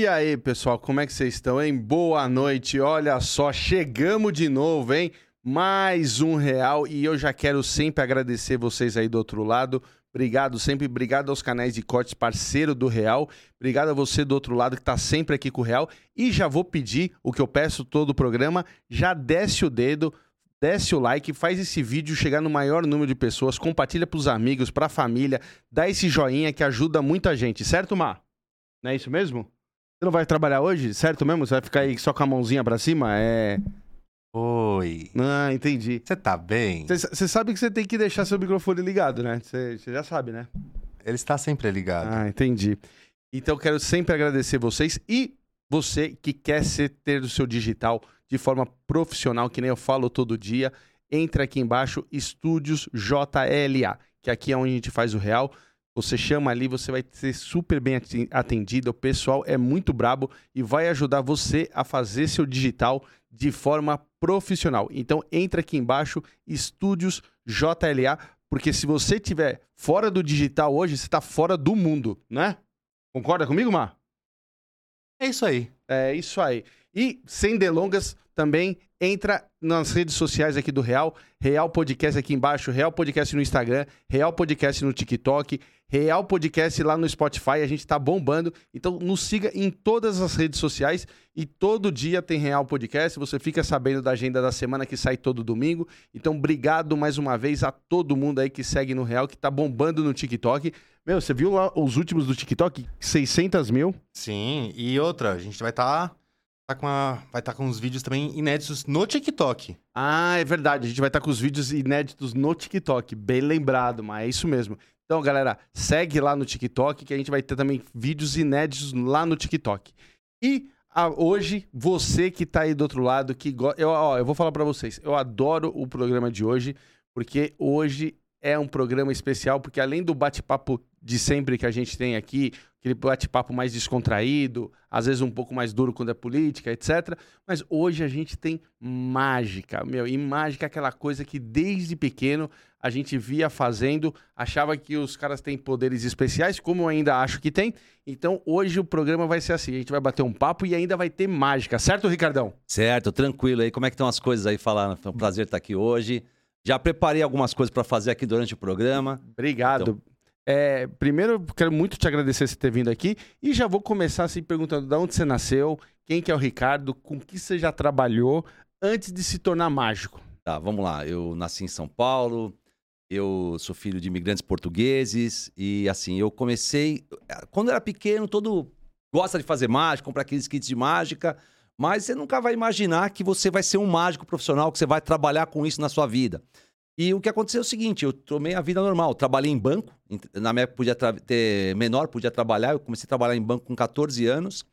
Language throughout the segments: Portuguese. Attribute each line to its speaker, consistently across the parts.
Speaker 1: E aí, pessoal, como é que vocês estão, hein? Boa noite. Olha só, chegamos de novo, hein? Mais um real e eu já quero sempre agradecer vocês aí do outro lado. Obrigado sempre, obrigado aos canais de cortes parceiro do Real. Obrigado a você do outro lado que tá sempre aqui com o Real. E já vou pedir o que eu peço todo o programa, já desce o dedo, desce o like, faz esse vídeo chegar no maior número de pessoas, compartilha pros amigos, pra família, dá esse joinha que ajuda muita gente, certo, Mar? Não é isso mesmo? Você não vai trabalhar hoje, certo mesmo? Você vai ficar aí só com a mãozinha pra cima? É.
Speaker 2: Oi.
Speaker 1: Ah, entendi.
Speaker 2: Você tá bem?
Speaker 1: Você sabe que você tem que deixar seu microfone ligado, né? Você já sabe, né?
Speaker 2: Ele está sempre ligado.
Speaker 1: Ah, entendi. Então quero sempre agradecer vocês e você que quer ser, ter o seu digital de forma profissional, que nem eu falo todo dia, entra aqui embaixo, Estúdios JLA, que aqui é onde a gente faz o real. Você chama ali, você vai ser super bem atendido. O pessoal é muito brabo e vai ajudar você a fazer seu digital de forma profissional. Então entra aqui embaixo, Estúdios JLA, porque se você estiver fora do digital hoje, você está fora do mundo, né? Concorda comigo, Mar?
Speaker 2: É isso aí.
Speaker 1: É isso aí. E sem delongas, também entra nas redes sociais aqui do Real, Real Podcast aqui embaixo, Real Podcast no Instagram, Real Podcast no TikTok, Real Podcast lá no Spotify, a gente tá bombando. Então nos siga em todas as redes sociais e todo dia tem Real Podcast, você fica sabendo da agenda da semana que sai todo domingo. Então obrigado mais uma vez a todo mundo aí que segue no Real, que tá bombando no TikTok. Meu, você viu lá os últimos do TikTok? 600 mil?
Speaker 2: Sim, e outra, a gente vai estar... Tá tá com a, vai estar tá com os vídeos também inéditos no TikTok.
Speaker 1: Ah, é verdade. A gente vai estar tá com os vídeos inéditos no TikTok. Bem lembrado, mas é isso mesmo. Então, galera, segue lá no TikTok que a gente vai ter também vídeos inéditos lá no TikTok. E a, hoje, você que tá aí do outro lado, que eu, ó, eu vou falar para vocês, eu adoro o programa de hoje, porque hoje é um programa especial, porque além do bate-papo de sempre que a gente tem aqui, aquele bate-papo mais descontraído, às vezes um pouco mais duro quando é política, etc. Mas hoje a gente tem mágica, meu, e mágica é aquela coisa que desde pequeno a gente via fazendo, achava que os caras têm poderes especiais, como eu ainda acho que tem. Então hoje o programa vai ser assim, a gente vai bater um papo e ainda vai ter mágica, certo, Ricardão?
Speaker 3: Certo, tranquilo aí. Como é que estão as coisas aí falar? Foi um prazer estar aqui hoje. Já preparei algumas coisas para fazer aqui durante o programa.
Speaker 1: Obrigado. Então... É, primeiro, quero muito te agradecer por ter vindo aqui e já vou começar assim perguntando de onde você nasceu, quem que é o Ricardo, com que você já trabalhou antes de se tornar mágico.
Speaker 3: Tá, vamos lá. Eu nasci em São Paulo, eu sou filho de imigrantes portugueses e assim, eu comecei. Quando era pequeno, todo gosta de fazer mágica, comprar aqueles kits de mágica. Mas você nunca vai imaginar que você vai ser um mágico profissional, que você vai trabalhar com isso na sua vida. E o que aconteceu é o seguinte: eu tomei a vida normal. Trabalhei em banco. Na minha época podia ter menor, podia trabalhar. Eu comecei a trabalhar em banco com 14 anos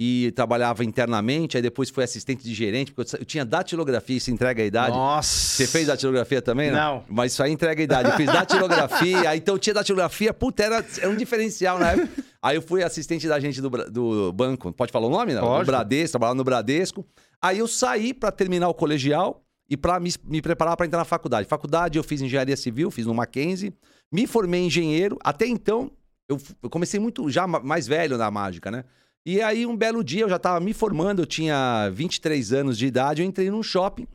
Speaker 3: e trabalhava internamente, aí depois fui assistente de gerente, porque eu, tinha datilografia, isso entrega a idade.
Speaker 1: Nossa!
Speaker 3: Você fez datilografia também,
Speaker 1: né? Não.
Speaker 3: Mas isso aí entrega a idade. Eu fiz datilografia, aí então tinha datilografia, puta, era, era um diferencial na época. Aí eu fui assistente da gente do, do banco, pode falar o nome? Não? Pode. Do Bradesco, trabalhava no Bradesco. Aí eu saí para terminar o colegial e para me, me preparar para entrar na faculdade. Faculdade eu fiz engenharia civil, fiz no Mackenzie, me formei engenheiro. Até então, eu, eu comecei muito já mais velho na mágica, né? E aí, um belo dia, eu já estava me formando, eu tinha 23 anos de idade, eu entrei num shopping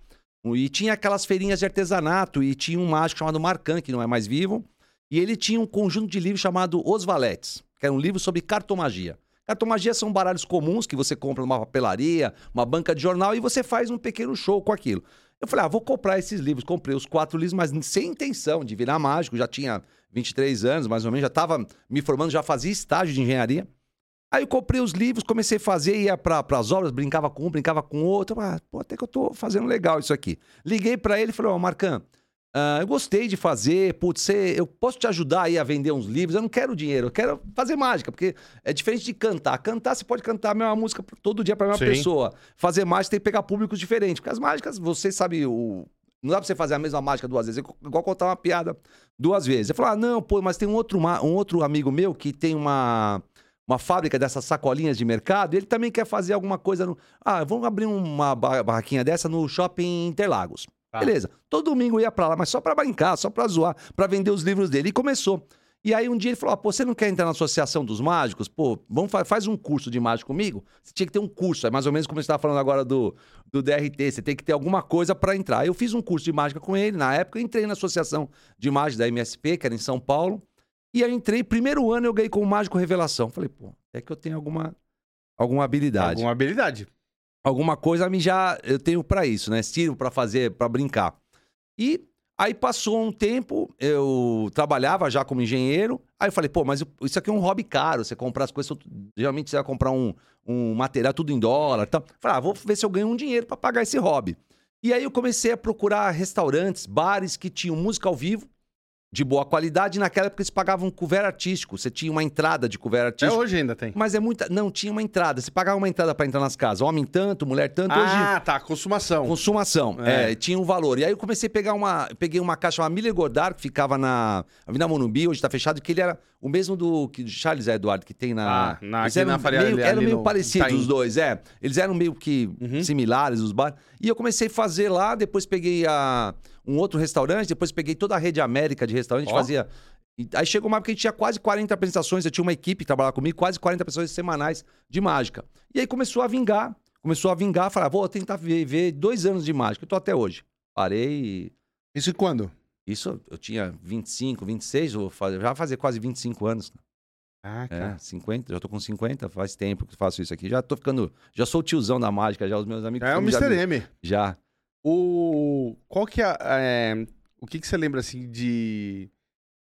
Speaker 3: e tinha aquelas feirinhas de artesanato e tinha um mágico chamado Marcan, que não é mais vivo, e ele tinha um conjunto de livros chamado Os Valetes, que era um livro sobre cartomagia. Cartomagia são baralhos comuns que você compra numa papelaria, uma banca de jornal e você faz um pequeno show com aquilo. Eu falei, ah, vou comprar esses livros. Comprei os quatro livros, mas sem intenção de virar mágico. Já tinha 23 anos, mais ou menos, já estava me formando, já fazia estágio de engenharia. Aí eu comprei os livros, comecei a fazer, ia para as obras, brincava com um, brincava com outro. Ah, pô, até que eu tô fazendo legal isso aqui. Liguei para ele e falei, ó, oh, Marcan, uh, eu gostei de fazer, putz, você, eu posso te ajudar aí a vender uns livros? Eu não quero dinheiro, eu quero fazer mágica, porque é diferente de cantar. Cantar, você pode cantar a mesma música todo dia para a mesma Sim. pessoa. Fazer mágica tem que pegar públicos diferentes, porque as mágicas, você sabe, o... não dá pra você fazer a mesma mágica duas vezes, é igual contar uma piada duas vezes. Eu falo, ah, não, pô, mas tem um outro, um outro amigo meu que tem uma uma fábrica dessas sacolinhas de mercado, ele também quer fazer alguma coisa no. Ah, vamos abrir uma barraquinha dessa no shopping Interlagos. Ah. Beleza. Todo domingo ia pra lá, mas só pra brincar, só pra zoar, pra vender os livros dele. E começou. E aí um dia ele falou: ah, pô, você não quer entrar na Associação dos Mágicos? Pô, vamos fa faz um curso de mágico comigo? Você tinha que ter um curso, é mais ou menos como você estava falando agora do, do DRT, você tem que ter alguma coisa para entrar. Eu fiz um curso de mágica com ele, na época eu entrei na Associação de Mágica da MSP, que era em São Paulo. E aí entrei, primeiro ano eu ganhei como mágico revelação. Falei, pô, é que eu tenho alguma, alguma habilidade.
Speaker 1: Alguma habilidade.
Speaker 3: Alguma coisa me já eu tenho para isso, né? Sirvo para fazer, para brincar. E Aí passou um tempo, eu trabalhava já como engenheiro. Aí eu falei, pô, mas isso aqui é um hobby caro. Você comprar as coisas, geralmente você vai comprar um, um material tudo em dólar. Então, falei, ah, vou ver se eu ganho um dinheiro para pagar esse hobby. E aí eu comecei a procurar restaurantes, bares que tinham música ao vivo de boa qualidade. Naquela época eles pagavam couvert artístico. Você tinha uma entrada de couvert artístico.
Speaker 1: É hoje ainda tem.
Speaker 3: Mas é muita. Não, tinha uma entrada. Você pagava uma entrada para entrar nas casas. Homem tanto, mulher tanto.
Speaker 1: Ah, hoje... tá. Consumação.
Speaker 3: Consumação. É. é. tinha um valor. E aí eu comecei a pegar uma. Peguei uma caixa chamada Miller Godard, que ficava na Avenida Monumbi, hoje tá fechado, que ele era o mesmo do que Charles Eduardo, que tem na.
Speaker 1: Ah, na,
Speaker 3: eles
Speaker 1: eram na Faria,
Speaker 3: meio, eram meio parecidos os dois, é. Eles eram meio que uhum. similares, os bares. E eu comecei a fazer lá, depois peguei a um outro restaurante, depois peguei toda a rede América de restaurante, oh. fazia. E aí chegou uma época que a gente tinha quase 40 apresentações, eu tinha uma equipe que trabalhava comigo, quase 40 apresentações semanais de mágica. E aí começou a vingar, começou a vingar, falar, vou tentar viver dois anos de mágica, eu tô até hoje. Parei e...
Speaker 1: Isso e quando?
Speaker 3: Isso, eu tinha 25, 26, vou fazer, já fazer quase 25 anos.
Speaker 1: Ah, cara.
Speaker 3: É, 50, já tô com 50, faz tempo que faço isso aqui. Já tô ficando, já sou o tiozão da mágica, já os meus amigos...
Speaker 1: É o Mr. M.
Speaker 3: Já.
Speaker 1: O... Qual que é... é... O que que você lembra, assim, de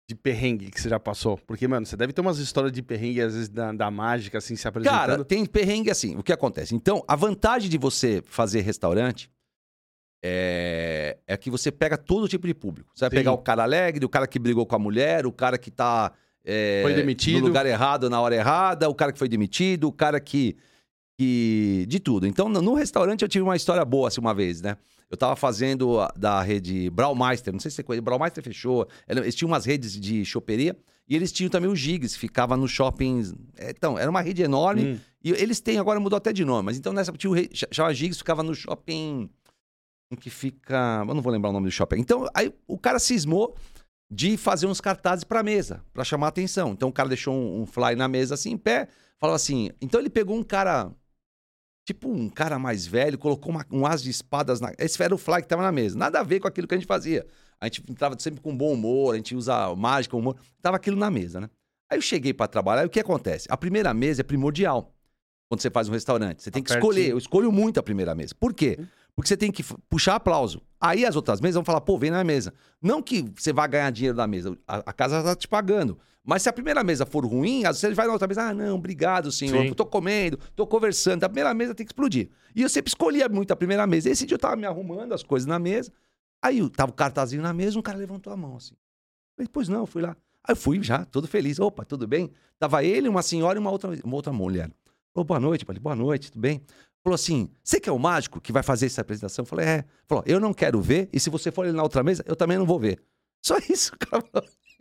Speaker 1: de perrengue que você já passou? Porque, mano, você deve ter umas histórias de perrengue, às vezes, da, da mágica, assim, se apresentando.
Speaker 3: Cara, tem perrengue assim. O que acontece? Então, a vantagem de você fazer restaurante é, é que você pega todo tipo de público. Você vai Sim. pegar o cara alegre, o cara que brigou com a mulher, o cara que tá. É,
Speaker 1: foi demitido.
Speaker 3: No lugar errado, na hora errada, o cara que foi demitido, o cara que. Que de tudo. Então, no restaurante eu tive uma história boa, assim, uma vez, né? Eu tava fazendo da rede Braumeister, não sei se você conhece, Braumeister fechou. Eles tinham umas redes de choperia e eles tinham também o Gigs, ficava no shopping. É, então, era uma rede enorme. Hum. E eles têm, agora mudou até de nome, mas então nessa tinha o chamava Gigs, ficava no shopping que fica. Eu não vou lembrar o nome do shopping. Então, aí o cara cismou de fazer uns cartazes para mesa, para chamar atenção. Então o cara deixou um, um, fly na mesa assim, em pé, falava assim. Então ele pegou um cara tipo um cara mais velho, colocou uma, um as de espadas na. Esse era o fly que tava na mesa. Nada a ver com aquilo que a gente fazia. A gente entrava sempre com bom humor, a gente usa mágica, humor. Tava aquilo na mesa, né? Aí eu cheguei para trabalhar e o que acontece? A primeira mesa é primordial quando você faz um restaurante. Você tem que escolher. Eu escolho muito a primeira mesa. Por quê? Porque você tem que puxar aplauso. Aí as outras mesas vão falar, pô, vem na mesa. Não que você vá ganhar dinheiro da mesa, a, a casa tá te pagando. Mas se a primeira mesa for ruim, às vezes ele vai na outra mesa, ah, não, obrigado, senhor, Sim. tô comendo, tô conversando. A primeira mesa tem que explodir. E eu sempre escolhia muito a primeira mesa. Esse dia eu tava me arrumando as coisas na mesa. Aí tava o cartazinho na mesa, um cara levantou a mão assim. falei, pois não, eu fui lá. Aí eu fui já, todo feliz. Opa, tudo bem? Tava ele, uma senhora e uma outra, uma outra mulher. Falou, boa noite, falei, boa noite, tudo bem? Falou assim: você que é o mágico que vai fazer essa apresentação? Eu falei: é. Falou: eu não quero ver, e se você for ali na outra mesa, eu também não vou ver. Só isso, cara.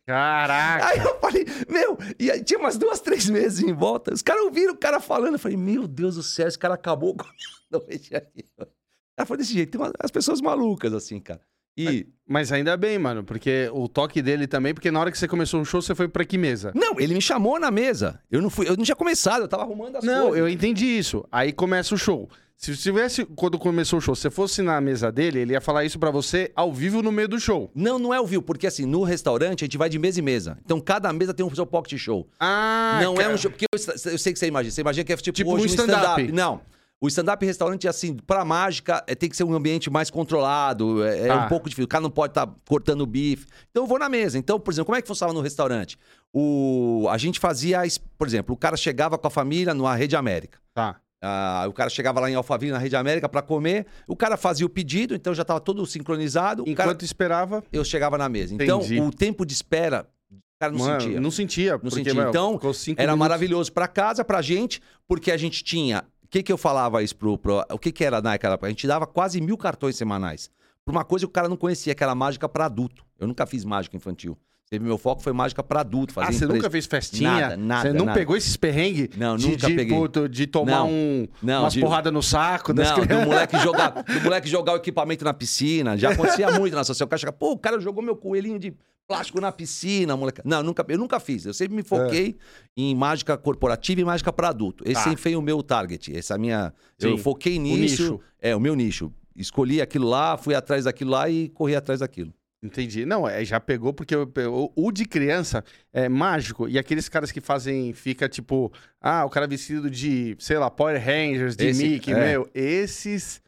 Speaker 1: Caraca!
Speaker 3: Aí eu falei, meu, e aí tinha umas duas, três meses em volta. Os caras ouviram o cara falando. Eu falei, meu Deus do céu, esse cara acabou com a noite aí. Foi desse jeito. Tem umas, as pessoas malucas, assim, cara.
Speaker 1: E... Mas ainda bem, mano, porque o toque dele também, porque na hora que você começou o show, você foi pra que mesa?
Speaker 3: Não, ele me chamou na mesa. Eu não fui, eu não tinha começado, eu tava arrumando as
Speaker 1: não,
Speaker 3: coisas.
Speaker 1: Não, eu entendi isso. Aí começa o show. Se tivesse, quando começou o show, você fosse na mesa dele, ele ia falar isso para você ao vivo no meio do show.
Speaker 3: Não, não é ao vivo, porque assim, no restaurante a gente vai de mesa em mesa. Então cada mesa tem um seu pocket show.
Speaker 1: Ah,
Speaker 3: Não cara. é um show, porque eu, eu, sei que você imagina. Você imagina que é tipo, tipo hoje um stand-up. Stand não. O stand-up restaurante, assim, pra mágica, é, tem que ser um ambiente mais controlado, é, é um pouco difícil. O cara não pode estar tá cortando bife. Então eu vou na mesa. Então, por exemplo, como é que funcionava no restaurante? O, a gente fazia, por exemplo, o cara chegava com a família numa Rede América.
Speaker 1: Tá.
Speaker 3: Ah, o cara chegava lá em Alphaville, na Rede América, para comer. O cara fazia o pedido, então já estava todo sincronizado.
Speaker 1: Enquanto
Speaker 3: cara...
Speaker 1: esperava.
Speaker 3: Eu chegava na mesa. Então, Entendi. Então, o tempo de espera o cara não Mano, sentia.
Speaker 1: Não sentia.
Speaker 3: Não porque, sentia. então, era minutos. maravilhoso para casa, pra gente, porque a gente tinha o que, que eu falava isso pro, pro. O que, que era naquela época? A gente dava quase mil cartões semanais. Por uma coisa que o cara não conhecia, que era mágica para adulto. Eu nunca fiz mágica infantil. Sempre meu foco foi mágica para adulto.
Speaker 1: Ah,
Speaker 3: Fazer
Speaker 1: você
Speaker 3: empresa.
Speaker 1: nunca fez festinha?
Speaker 3: Nada, nada,
Speaker 1: Você não
Speaker 3: nada.
Speaker 1: pegou esses perrengues?
Speaker 3: Não,
Speaker 1: de,
Speaker 3: nunca
Speaker 1: de,
Speaker 3: peguei.
Speaker 1: puto, de tomar
Speaker 3: Não,
Speaker 1: um,
Speaker 3: não,
Speaker 1: umas
Speaker 3: de-
Speaker 1: porradas no saco das
Speaker 3: Não, do moleque, jogar, do moleque jogar o equipamento na piscina. Já acontecia muito na sociedade. O cara chega, pô, o cara jogou meu coelhinho de plástico na piscina, moleque. Não, nunca, eu nunca fiz. Eu sempre me foquei em mágica corporativa e mágica para adulto. Esse
Speaker 1: Tá.
Speaker 3: sempre foi o meu target. Essa minha. Eu
Speaker 1: Sim,
Speaker 3: foquei
Speaker 1: o
Speaker 3: nisso. É, o meu nicho. Escolhi aquilo lá, fui atrás daquilo lá e corri atrás daquilo.
Speaker 1: Entendi. Não, é, já pegou porque eu- o, o de criança é mágico. E aqueles caras que fazem, fica tipo, ah, o cara vestido de, sei lá, Power Rangers, de
Speaker 3: Esse-
Speaker 1: Mickey,
Speaker 3: é.
Speaker 1: meu. Esses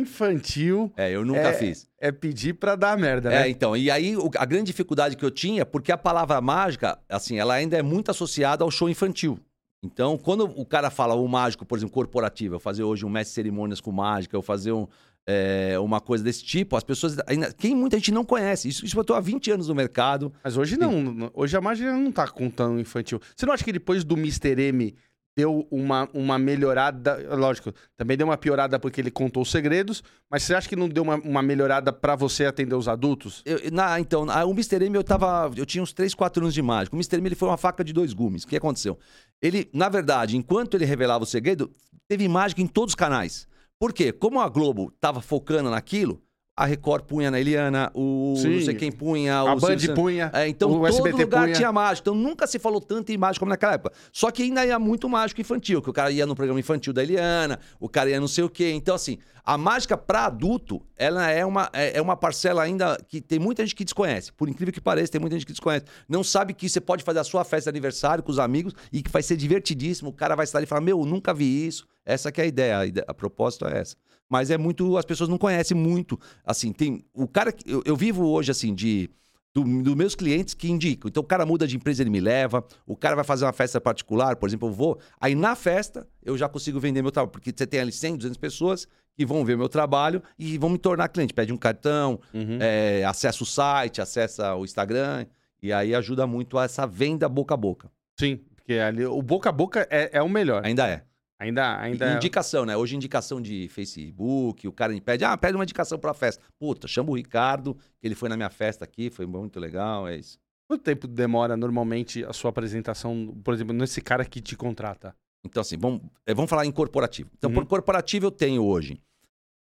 Speaker 1: infantil
Speaker 3: É, eu nunca fiz.
Speaker 1: é pedir pra dar merda,
Speaker 3: É,
Speaker 1: né?
Speaker 3: então, e aí a grande dificuldade que eu tinha, porque a palavra mágica, assim, ela ainda é muito associada ao show infantil. Então, quando o cara fala o mágico, por exemplo, corporativo, eu fazer hoje um mestre de cerimônias com mágica, eu fazer um, é, uma coisa desse tipo, as pessoas ainda. Quem muita gente não conhece. Isso, isso eu tô há 20 anos no mercado.
Speaker 1: Mas hoje não. Hoje a magia não tá contando infantil. Você não acha que depois do Mr. M deu uma, uma melhorada? Lógico, também deu uma piorada porque ele contou os segredos, mas você acha que não deu uma, uma melhorada pra você atender os adultos?
Speaker 3: Eu- na- então, na- o Mr. M eu tava. Eu tinha uns 3, 4 anos de mágico. O Mr. M ele foi uma faca de dois gumes. O que aconteceu? Ele, na verdade, enquanto ele revelava o segredo, teve mágica em todos os canais. Por quê? Como a Globo tava focando naquilo, a Record punha na Eliana, o
Speaker 1: Sim.
Speaker 3: não sei quem punha,
Speaker 1: A
Speaker 3: o
Speaker 1: Band
Speaker 3: Silvio
Speaker 1: punha,
Speaker 3: É, então
Speaker 1: o
Speaker 3: todo
Speaker 1: SBT
Speaker 3: lugar
Speaker 1: punha.
Speaker 3: tinha mágico. Então nunca se falou tanto em mágico como naquela época. Só que ainda ia muito mágico infantil, que o cara ia no programa infantil da Eliana, o cara ia não sei o quê. Então, assim, a mágica para adulto, ela é uma, é é uma parcela ainda que tem muita gente que desconhece. Por incrível que pareça, tem muita gente que desconhece. Não sabe que você pode fazer a sua festa de aniversário com os amigos e que vai ser divertidíssimo. O cara vai estar ali e falar: Meu, nunca vi isso. Essa que é a ideia. A, ideia, a proposta é essa. Mas é muito. As pessoas não conhecem muito. Assim, tem. O cara. que- Eu, eu vivo hoje, assim, de dos do meus clientes que indicam. Então o cara muda de empresa, ele me leva. O cara vai fazer uma festa particular, por exemplo, eu vou. Aí na festa eu já consigo vender meu trabalho, porque você tem ali 100, 200 pessoas que vão ver meu trabalho e vão me tornar cliente. Pede um cartão,
Speaker 1: Uhum.
Speaker 3: é, acessa o site, acessa o Instagram. E aí ajuda muito a essa venda boca a boca.
Speaker 1: Sim, porque ali o boca a boca é, é o melhor.
Speaker 3: Ainda é.
Speaker 1: Ainda, ainda é-
Speaker 3: Indicação, né? Hoje indicação de Facebook, o cara me pede, ah, pede uma indicação pra festa. Puta, chama o Ricardo, que ele foi na minha festa aqui, foi muito legal, é isso.
Speaker 1: Quanto tempo demora normalmente a sua apresentação, por exemplo, nesse cara que te contrata?
Speaker 3: Então, assim, vamos, eh, vamos falar em corporativo. Então,
Speaker 1: Uhum.
Speaker 3: por corporativo, eu tenho hoje,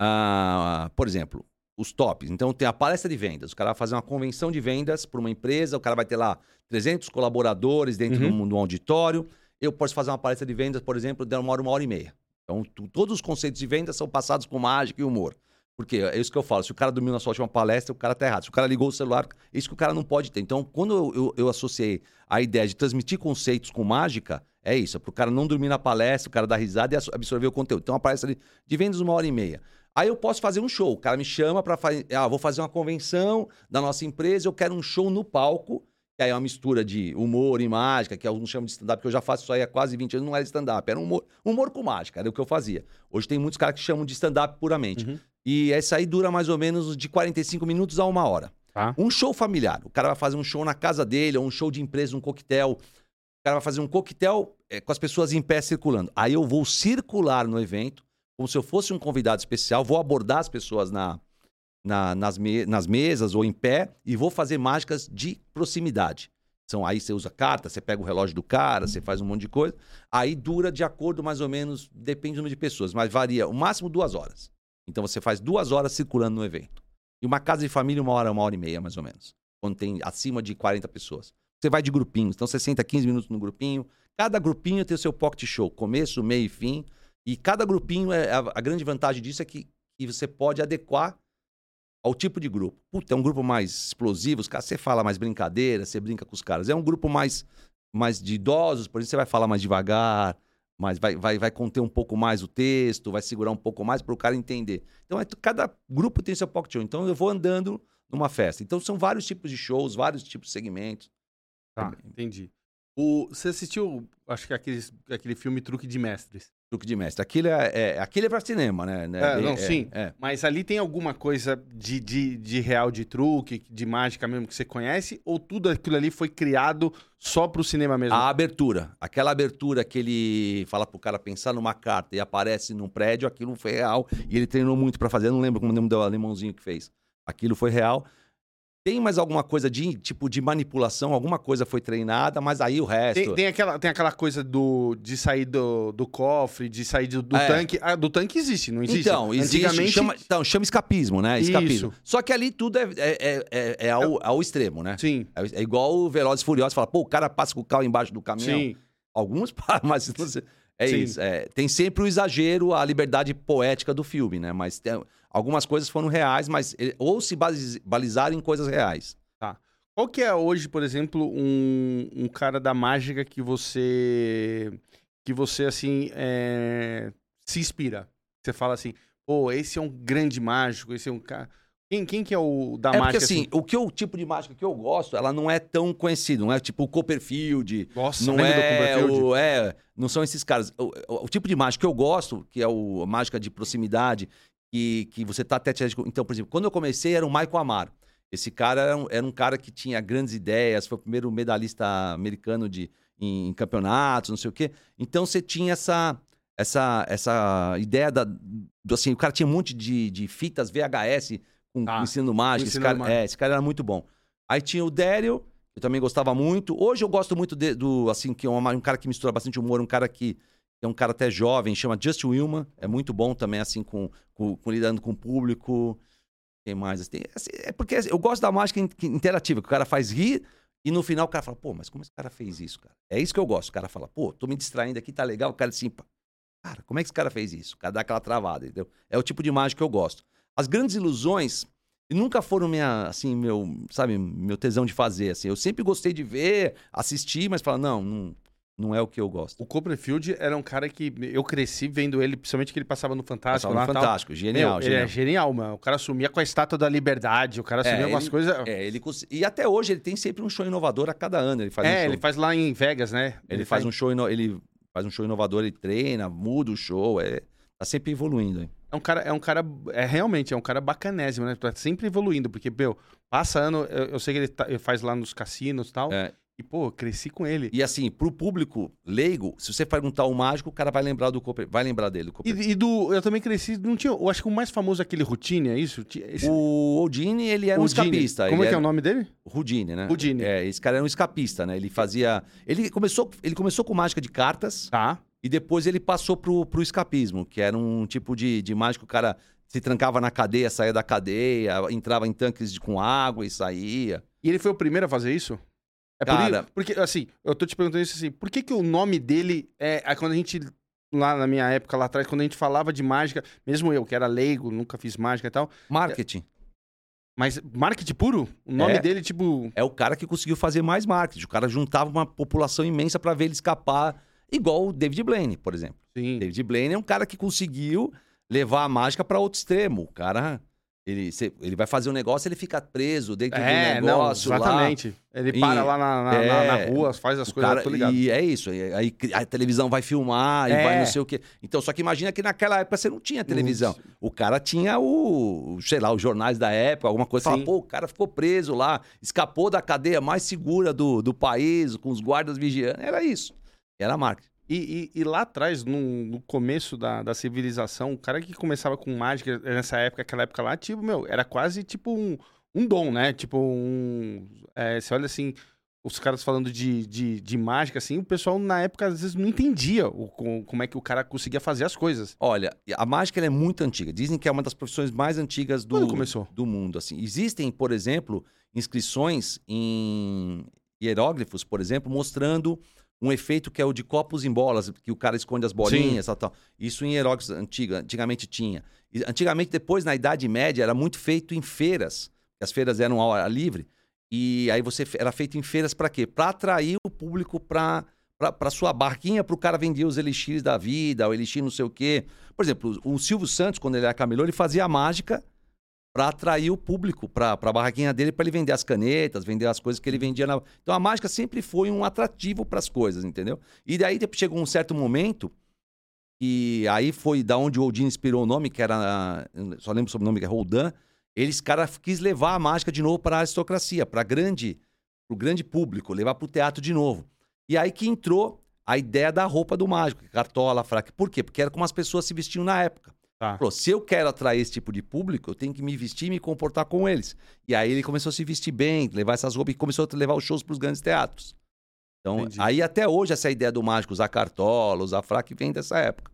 Speaker 3: ah, por exemplo, os tops. Então, tem a palestra de vendas. O cara vai fazer uma convenção de vendas para uma empresa, o cara vai ter lá 300 colaborador dentro
Speaker 1: Uhum.
Speaker 3: de um auditório. Eu posso fazer uma palestra de vendas, por exemplo, demora uma hora e meia. Então, tu- todos os conceitos de vendas são passados com mágica e humor. Porque é isso que eu falo. Se o cara dormiu na sua última palestra, o cara tá errado. Se o cara ligou o celular, é isso que o cara não pode ter. Então, quando eu, eu, eu associei a ideia de transmitir conceitos com mágica, é isso. É pro cara não dormir na palestra, o cara dar risada e abs- absorver o conteúdo. Então, uma palestra de, de vendas uma hora e meia. Aí eu posso fazer um show. O cara me chama para fazer. Ah, vou fazer uma convenção da nossa empresa, eu quero um show no palco. Que aí é uma mistura de humor e mágica, que alguns chamam de stand-up, que eu já faço isso aí há quase 20 anos, não era stand-up, era humor, humor com mágica, era o que eu fazia. Hoje tem muitos caras que chamam de stand-up puramente.
Speaker 1: Uhum.
Speaker 3: E essa aí dura mais ou menos de 45 minutos a uma hora.
Speaker 1: Tá.
Speaker 3: Um show familiar. O cara vai fazer um show na casa dele, ou um show de empresa, um coquetel. O cara vai fazer um coquetel é, com as pessoas em pé circulando. Aí eu vou circular no evento, como se eu fosse um convidado especial, vou abordar as pessoas na, na- nas, me- nas mesas ou em pé e vou fazer mágicas de proximidade. São, aí você usa carta, você pega o relógio do cara, você faz um monte de coisa. Aí dura de acordo mais ou menos, depende do número de pessoas, mas varia o máximo duas horas. Então você faz duas horas circulando no evento. E uma casa de família, uma hora, uma hora e meia, mais ou menos. Quando tem acima de 40 pessoas. Você vai de grupinhos. Então você senta 15 minutos no grupinho. Cada grupinho tem o seu pocket show. Começo, meio e fim. E cada grupinho, é, a, a grande vantagem disso é que, que você pode adequar ao tipo de grupo. Puta, é um grupo mais explosivo, os caras, você fala mais brincadeira, você brinca com os caras. É um grupo mais, mais de idosos, por isso você vai falar mais devagar, mas vai, vai, vai conter um pouco mais o texto, vai segurar um pouco mais para o cara entender. Então, é, cada grupo tem seu pocket show. Então, eu vou andando numa festa. Então, são vários tipos de shows, vários tipos de segmentos.
Speaker 1: Tá, entendi. O, você assistiu, acho que aquele, aquele filme Truque de Mestres.
Speaker 3: Truque de mestre. Aquilo é, é, aquilo é pra cinema, né? né?
Speaker 1: É, não, sim.
Speaker 3: É.
Speaker 1: Mas ali tem alguma coisa de, de, de real, de truque, de mágica mesmo que você conhece? Ou tudo aquilo ali foi criado só pro cinema mesmo?
Speaker 3: A abertura. Aquela abertura que ele fala pro cara pensar numa carta e aparece num prédio, aquilo foi real. E ele treinou muito pra fazer. Eu não lembro como o nome do alemãozinho que fez. Aquilo foi real. Tem mais alguma coisa de tipo de manipulação, alguma coisa foi treinada, mas aí o resto.
Speaker 1: Tem, tem aquela, tem aquela coisa do, de sair do, do cofre, de sair do, do
Speaker 3: É.
Speaker 1: tanque. Ah, do tanque existe, não existe?
Speaker 3: Então, existe, chama, então, chama escapismo, né? Escapismo.
Speaker 1: Isso.
Speaker 3: Só que ali tudo é, é, é, é- é ao, ao extremo, né?
Speaker 1: Sim,
Speaker 3: É, é igual o Velozes Furiosos, fala, pô, o cara passa com o carro embaixo do caminhão.
Speaker 1: sim.
Speaker 3: Alguns param, mas. É
Speaker 1: Sim.
Speaker 3: isso. é, tem sempre o exagero, a liberdade poética do filme, né? Mas tem- algumas coisas foram reais, mas ele- ou se baliz- balizaram em coisas reais.
Speaker 1: Qual que é hoje, por exemplo, um, um cara da mágica que você. que você, assim, é, se inspira? Você fala assim, pô, esse é um grande mágico, esse é um cara. Quem, quem que é o da
Speaker 3: é porque
Speaker 1: mágica?
Speaker 3: assim, o que o tipo de mágica que eu gosto, ela não é tão conhecido, não é tipo o Copperfield,
Speaker 1: Nossa,
Speaker 3: não é,
Speaker 1: Copperfield?
Speaker 3: o, é, não são esses caras. O, o- o tipo de mágica que eu gosto, que é o a mágica de proximidade, que, que você tá até Então, por exemplo, quando eu comecei era o Michael Amaro. Esse cara era um, era um cara que tinha grandes ideias, foi o primeiro medalhista americano de, em, em campeonatos, não sei o quê. Então você tinha essa essa essa ideia da do, assim, o cara tinha um monte de, de fitas VHS com, com ensino mágico. Esse cara,
Speaker 1: mágico.
Speaker 3: é, esse cara era muito bom. Aí tinha o Daryl, eu também gostava muito. Hoje eu gosto muito de- do, assim, que é uma- um cara que mistura bastante humor, um cara que é um cara até jovem, chama Just Willman, é muito bom também, assim, com, com, com lidando com o público. Quem mais? Assim, assim, é porque assim, eu gosto da mágica interativa, que o cara faz rir e no final o cara fala, pô, mas como esse cara fez isso, cara? É isso que eu gosto. O cara fala, pô, tô me distraindo aqui, tá legal. O cara assim, cara, como é que esse cara fez isso? O cara dá aquela travada, entendeu? É o tipo de mágica que eu gosto. As grandes ilusões nunca foram minha, assim, meu, sabe, meu tesão de fazer, assim. Eu sempre gostei de ver, assistir, mas falar, não, não, não é o que eu gosto.
Speaker 1: O Copperfield era um cara que eu cresci vendo ele, principalmente que ele passava no Fantástico.
Speaker 3: Passava no
Speaker 1: lá, tal.
Speaker 3: Fantástico, genial,
Speaker 1: Meu,
Speaker 3: genial.
Speaker 1: Ele é genial, mano. O cara sumia com a estátua da liberdade, o cara
Speaker 3: É,
Speaker 1: sumia com as
Speaker 3: ele-
Speaker 1: coisas.
Speaker 3: É, ele E até hoje ele tem sempre um show inovador a cada ano. Ele faz um
Speaker 1: É,
Speaker 3: show.
Speaker 1: ele faz lá em Vegas, né?
Speaker 3: Ele faz um show, ino- ele faz um show inovador, ele treina, muda o show, é, tá sempre evoluindo. hein?
Speaker 1: É um cara, é um cara, é realmente, é um cara bacanésimo, né? Tá sempre evoluindo, porque, meu, passa ano, eu, eu sei que ele, tá- ele faz lá nos cassinos e tal,
Speaker 3: É,
Speaker 1: e, pô, cresci com ele.
Speaker 3: E assim, pro público leigo, se você perguntar o mágico, o cara vai lembrar do Cooper, vai lembrar dele. do
Speaker 1: E,
Speaker 3: Cooper.
Speaker 1: e do, eu também cresci, não tinha, eu acho que o mais famoso é aquele Routine, é isso? Esse,
Speaker 3: O Houdini, ele era um
Speaker 1: Houdini.
Speaker 3: escapista.
Speaker 1: Como é que é o nome dele?
Speaker 3: Houdini, né?
Speaker 1: Houdini.
Speaker 3: É, esse cara era um escapista, né? Ele fazia... Ele começou, ele começou com mágica de cartas
Speaker 1: Tá.
Speaker 3: e depois ele passou pro, pro escapismo, que era um tipo de, de mágica, o cara se trancava na cadeia, saía da cadeia, entrava em tanques de- com água e saía.
Speaker 1: E ele foi o primeiro a fazer isso? É por
Speaker 3: Cara-
Speaker 1: isso- porque, assim, eu tô te perguntando isso assim, por que que o nome dele é, é quando a gente, lá na minha época, lá atrás, quando a gente falava de mágica, mesmo eu, que era leigo, nunca fiz mágica e tal,
Speaker 3: Marketing.
Speaker 1: mas marketing puro? O nome
Speaker 3: É.
Speaker 1: dele, tipo,
Speaker 3: é o cara que conseguiu fazer mais marketing. O cara juntava uma população imensa pra ver ele escapar, igual o David Blaine, por exemplo.
Speaker 1: sim.
Speaker 3: David Blaine é um cara que conseguiu levar a mágica pra outro extremo. O cara, ele, cê- ele vai fazer um negócio, ele fica preso dentro
Speaker 1: É,
Speaker 3: do
Speaker 1: não,
Speaker 3: negócio lá.
Speaker 1: exatamente. Ele
Speaker 3: E-
Speaker 1: para lá na, na, na- na
Speaker 3: é,
Speaker 1: rua, faz as coisas,
Speaker 3: cara-
Speaker 1: tô ligado.
Speaker 3: e é isso. e Aí a televisão vai filmar e
Speaker 1: É.
Speaker 3: vai não sei o quê. Então, só que imagina que naquela época você não tinha televisão. O cara tinha o, sei lá, os jornais da época, alguma coisa. Fala, pô, o cara ficou preso lá, escapou da cadeia mais segura do, do país, com os guardas vigiando. Era isso. Era a marca.
Speaker 1: E, e- e lá atrás, no, no começo da, da civilização, o cara que começava com mágica nessa época, aquela época lá, tipo, meu, era quase tipo um, um dom, né? Tipo um. é, você olha assim, os caras falando de, de, de mágica, assim, o pessoal na época às vezes não entendia o, co- como é que o cara conseguia fazer as coisas.
Speaker 3: Olha, a mágica é muito antiga. Dizem que é uma das profissões mais antigas do,
Speaker 1: Quando começou?
Speaker 3: do mundo. Assim. Existem, por exemplo, inscrições em hieróglifos, por exemplo, mostrando um efeito que é o de copos em bolas, que o cara esconde as bolinhas, tal, tal. Isso em hieróglifos antiga, antigamente tinha. E antigamente, depois, na Idade Média, era muito feito em feiras. As feiras eram ao ar livre. E aí você era feito em feiras para quê? Para atrair o público para para sua barquinha, para o cara vender os elixirs da vida, o elixir não sei o quê. Por exemplo, o o Silvio Santos, quando ele era camelô, ele fazia a mágica para atrair o público para a barraquinha dele, para ele vender as canetas, vender as coisas que ele vendia na. Então a mágica sempre foi um atrativo para as coisas, entendeu? E daí chegou um certo momento e aí foi da onde o Odin inspirou o nome, que era. Só lembro sobre o nome, que é Roldan. Eles, cara, quis levar a mágica de novo para a aristocracia, para grande, o grande público, levar para o teatro de novo. E aí que entrou a ideia da roupa do mágico, cartola, fraca. Por quê? Porque era como as pessoas se vestiam na época.
Speaker 1: Tá.
Speaker 3: Falou, se eu quero atrair esse tipo de público, eu tenho que me vestir e me comportar com eles. E aí ele começou a se vestir bem, levar essas roupas e começou a levar os shows para os grandes teatros. Então,
Speaker 1: Entendi.
Speaker 3: aí até hoje essa ideia do mágico usar cartola, usar fraque, vem dessa época.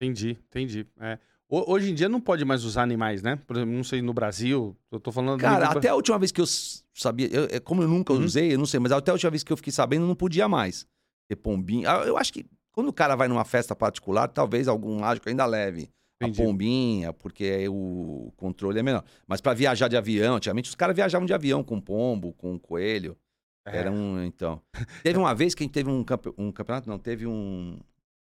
Speaker 1: Entendi, entendi. É. Ho- Hoje em dia não pode mais usar animais, né? Por exemplo, não sei, no Brasil, eu tô falando...
Speaker 3: Cara,
Speaker 1: nível-
Speaker 3: até a última vez que eu sabia, eu- é, como eu nunca
Speaker 1: Uhum.
Speaker 3: usei, eu não sei, mas até a última vez que eu fiquei sabendo, não podia mais ter pombinho. Ah, Eu acho que quando o cara vai numa festa particular, talvez algum mágico ainda leve
Speaker 1: Entendi.
Speaker 3: a pombinha, porque aí o controle é menor. Mas pra viajar de avião, antigamente os caras viajavam de avião com pombo, com coelho.
Speaker 1: É.
Speaker 3: Era um, então. Teve uma vez que a gente teve um, campe- um campeonato, não, teve um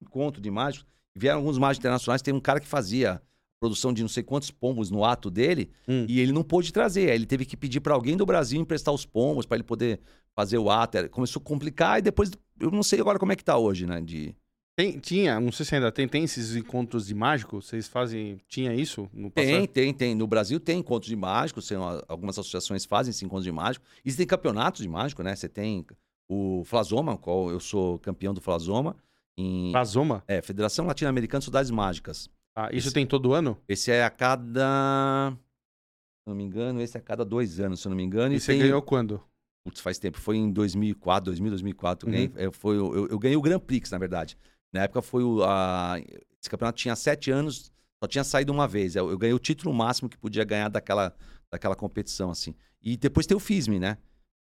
Speaker 3: encontro de mágicos, vieram alguns mágicos internacionais, tem um cara que fazia produção de não sei quantos pombos no ato dele,
Speaker 1: Hum.
Speaker 3: e ele não pôde trazer. Aí ele teve que pedir pra alguém do Brasil emprestar os pombos pra ele poder fazer o ato. Começou a complicar e depois eu não sei agora como é que tá hoje, né, de
Speaker 1: Tem- tinha, não sei se ainda tem, tem esses encontros de mágico? Vocês fazem, tinha isso no
Speaker 3: Tem,
Speaker 1: passado?
Speaker 3: tem, tem. No Brasil tem encontros de mágicos, tem uma- algumas associações fazem esse encontro de mágico. Existem campeonatos de mágico, né? Você tem o Flasoma, qual eu sou campeão do Flasoma, em
Speaker 1: Plasoma?
Speaker 3: é, Federação Latino-Americana de Cidades Mágicas.
Speaker 1: Ah, isso
Speaker 3: Esse-
Speaker 1: tem todo ano?
Speaker 3: Esse é a cada. Se não me engano, esse é a cada dois anos, se eu não me engano.
Speaker 1: E,
Speaker 3: E,
Speaker 1: você
Speaker 3: tem-
Speaker 1: ganhou quando?
Speaker 3: Putz, faz tempo. Foi em 2004, 2000, 2004. Eu,
Speaker 1: Uhum.
Speaker 3: ganhei, eu, foi, o- eu, eu ganhei o Grand Prix, na verdade. Na época foi o. A, esse campeonato tinha sete anos, só tinha saído uma vez. Eu, eu ganhei o título máximo que podia ganhar daquela, daquela competição, assim. E depois tem o FISM, né?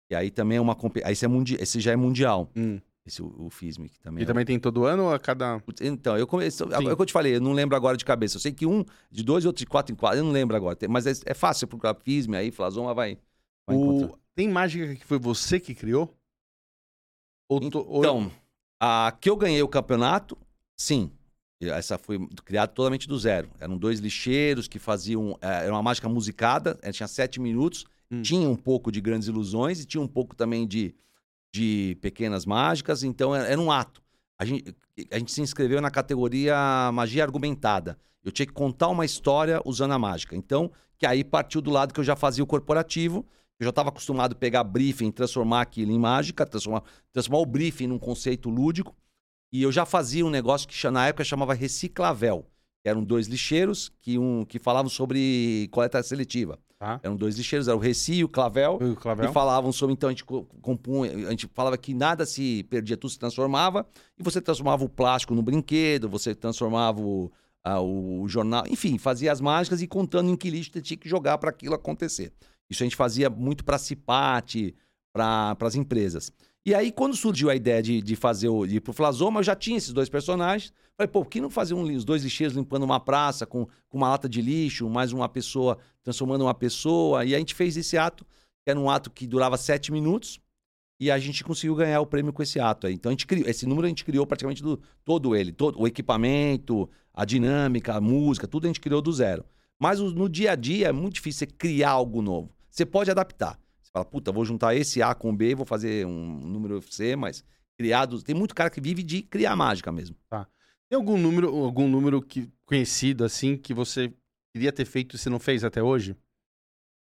Speaker 3: E aí também é uma competição. Esse, é mundi, esse já é mundial,
Speaker 1: Hum.
Speaker 3: esse o, o FISM, que também
Speaker 1: E
Speaker 3: é
Speaker 1: também tem todo ano ou a cada...
Speaker 3: Então, eu comecei. É o que eu te falei, eu não lembro agora de cabeça. Eu sei que um de dois outro de quatro em quatro, eu não lembro agora. Mas é, é fácil procurar FISM aí, Flasoma vai. vai.
Speaker 1: O... Tem mágica que foi você que criou? Ou to- ou-
Speaker 3: Então, a que eu ganhei o campeonato, sim. Essa foi criada totalmente do zero. Eram dois lixeiros que faziam. eh, Era uma mágica musicada, eh, tinha sete minutos,
Speaker 1: Hum.
Speaker 3: tinha um pouco de grandes ilusões e tinha um pouco também de, de pequenas mágicas, então era, era um ato. A gente, a gente se inscreveu na categoria magia argumentada. Eu tinha que contar uma história usando a mágica. Então, que aí partiu do lado que eu já fazia o corporativo, eu já estava acostumado a pegar briefing, transformar aquilo em mágica, transformar, transformar o briefing num conceito lúdico. E eu já fazia um negócio que na época chamava reciclavel. Eram dois lixeiros que, um, que falavam sobre coleta seletiva.
Speaker 1: Tá.
Speaker 3: Eram dois lixeiros, era o Reci e o Clavel.
Speaker 1: O Clavel?
Speaker 3: E falavam sobre, então, a gente co- compunha, a gente falava que nada se perdia, tudo se transformava, e você transformava o plástico no brinquedo, você transformava o, a- o jornal, enfim, fazia as mágicas e contando em que lixo você tinha que jogar para aquilo acontecer. Isso a gente fazia muito para Cipate, para as empresas. E aí, quando surgiu a ideia de, de fazer o, de ir pro Flasoma, eu já tinha esses dois personagens. Falei, pô, por que não fazer um, os dois lixeiros limpando uma praça com, com uma lata de lixo, mais uma pessoa transformando uma pessoa? E a gente fez esse ato, que era um ato que durava sete minutos, e a gente conseguiu ganhar o prêmio com esse ato aí. Então, a gente criou, esse número a gente criou praticamente do, todo ele, todo, o equipamento, a dinâmica, a música, tudo a gente criou do zero. Mas no dia a dia é muito difícil você criar algo novo. Você pode adaptar. Você fala, puta, vou juntar esse A com B, vou fazer um número C, mas criado. Tem muito cara que vive de criar mágica mesmo.
Speaker 1: Tem algum número, algum número que, conhecido, assim, que você queria ter feito e você não fez até hoje?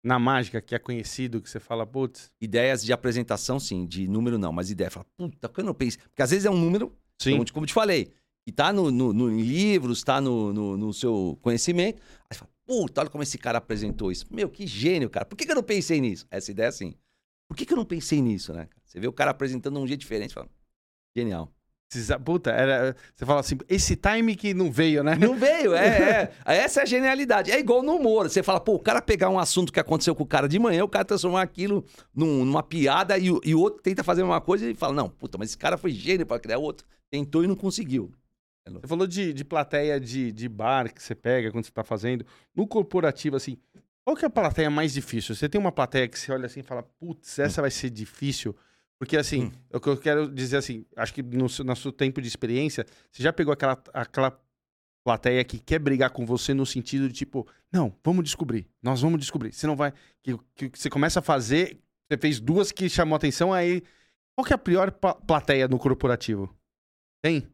Speaker 1: Na mágica, que é conhecido, que você fala, putz...
Speaker 3: Ideias de apresentação, sim, de número não, mas ideia. Fala, puta, quando eu penso. Porque às vezes é um número,
Speaker 1: Sim.
Speaker 3: como, como eu te falei, que tá no, no, no- em livros, tá no, no, no seu conhecimento. Aí você fala, puta, olha como esse cara apresentou isso. Meu, que gênio, cara. Por que, que eu não pensei nisso? Essa ideia é assim. Por que, que eu não pensei nisso, né? Você vê o cara apresentando um jeito diferente, fala, genial.
Speaker 1: Puta, era, você fala assim, esse time que não veio, né?
Speaker 3: Não veio, é, é. Essa é a genialidade. É igual no humor. Você fala, pô, o cara pegar um assunto que aconteceu com o cara de manhã, o cara transformar aquilo num- numa piada e, o- e o outro tenta fazer a mesma coisa e fala, não, puta, mas esse cara foi gênio pra criar outro. Tentou e não conseguiu.
Speaker 1: Você falou de, de plateia de, de bar que você pega quando você tá fazendo. No corporativo, assim, qual que é a plateia mais difícil? Você tem uma plateia que você olha assim e fala, putz, essa vai ser difícil. Porque, assim,
Speaker 3: Hum.
Speaker 1: o que eu quero dizer assim, acho que no, seu- no seu tempo de experiência, você já pegou aquela, aquela plateia que quer brigar com você no sentido de tipo, não, vamos descobrir, nós vamos descobrir. Você não vai. Que, que você começa a fazer, você fez duas que chamou atenção, aí. Qual que é a pior plateia no corporativo? Tem?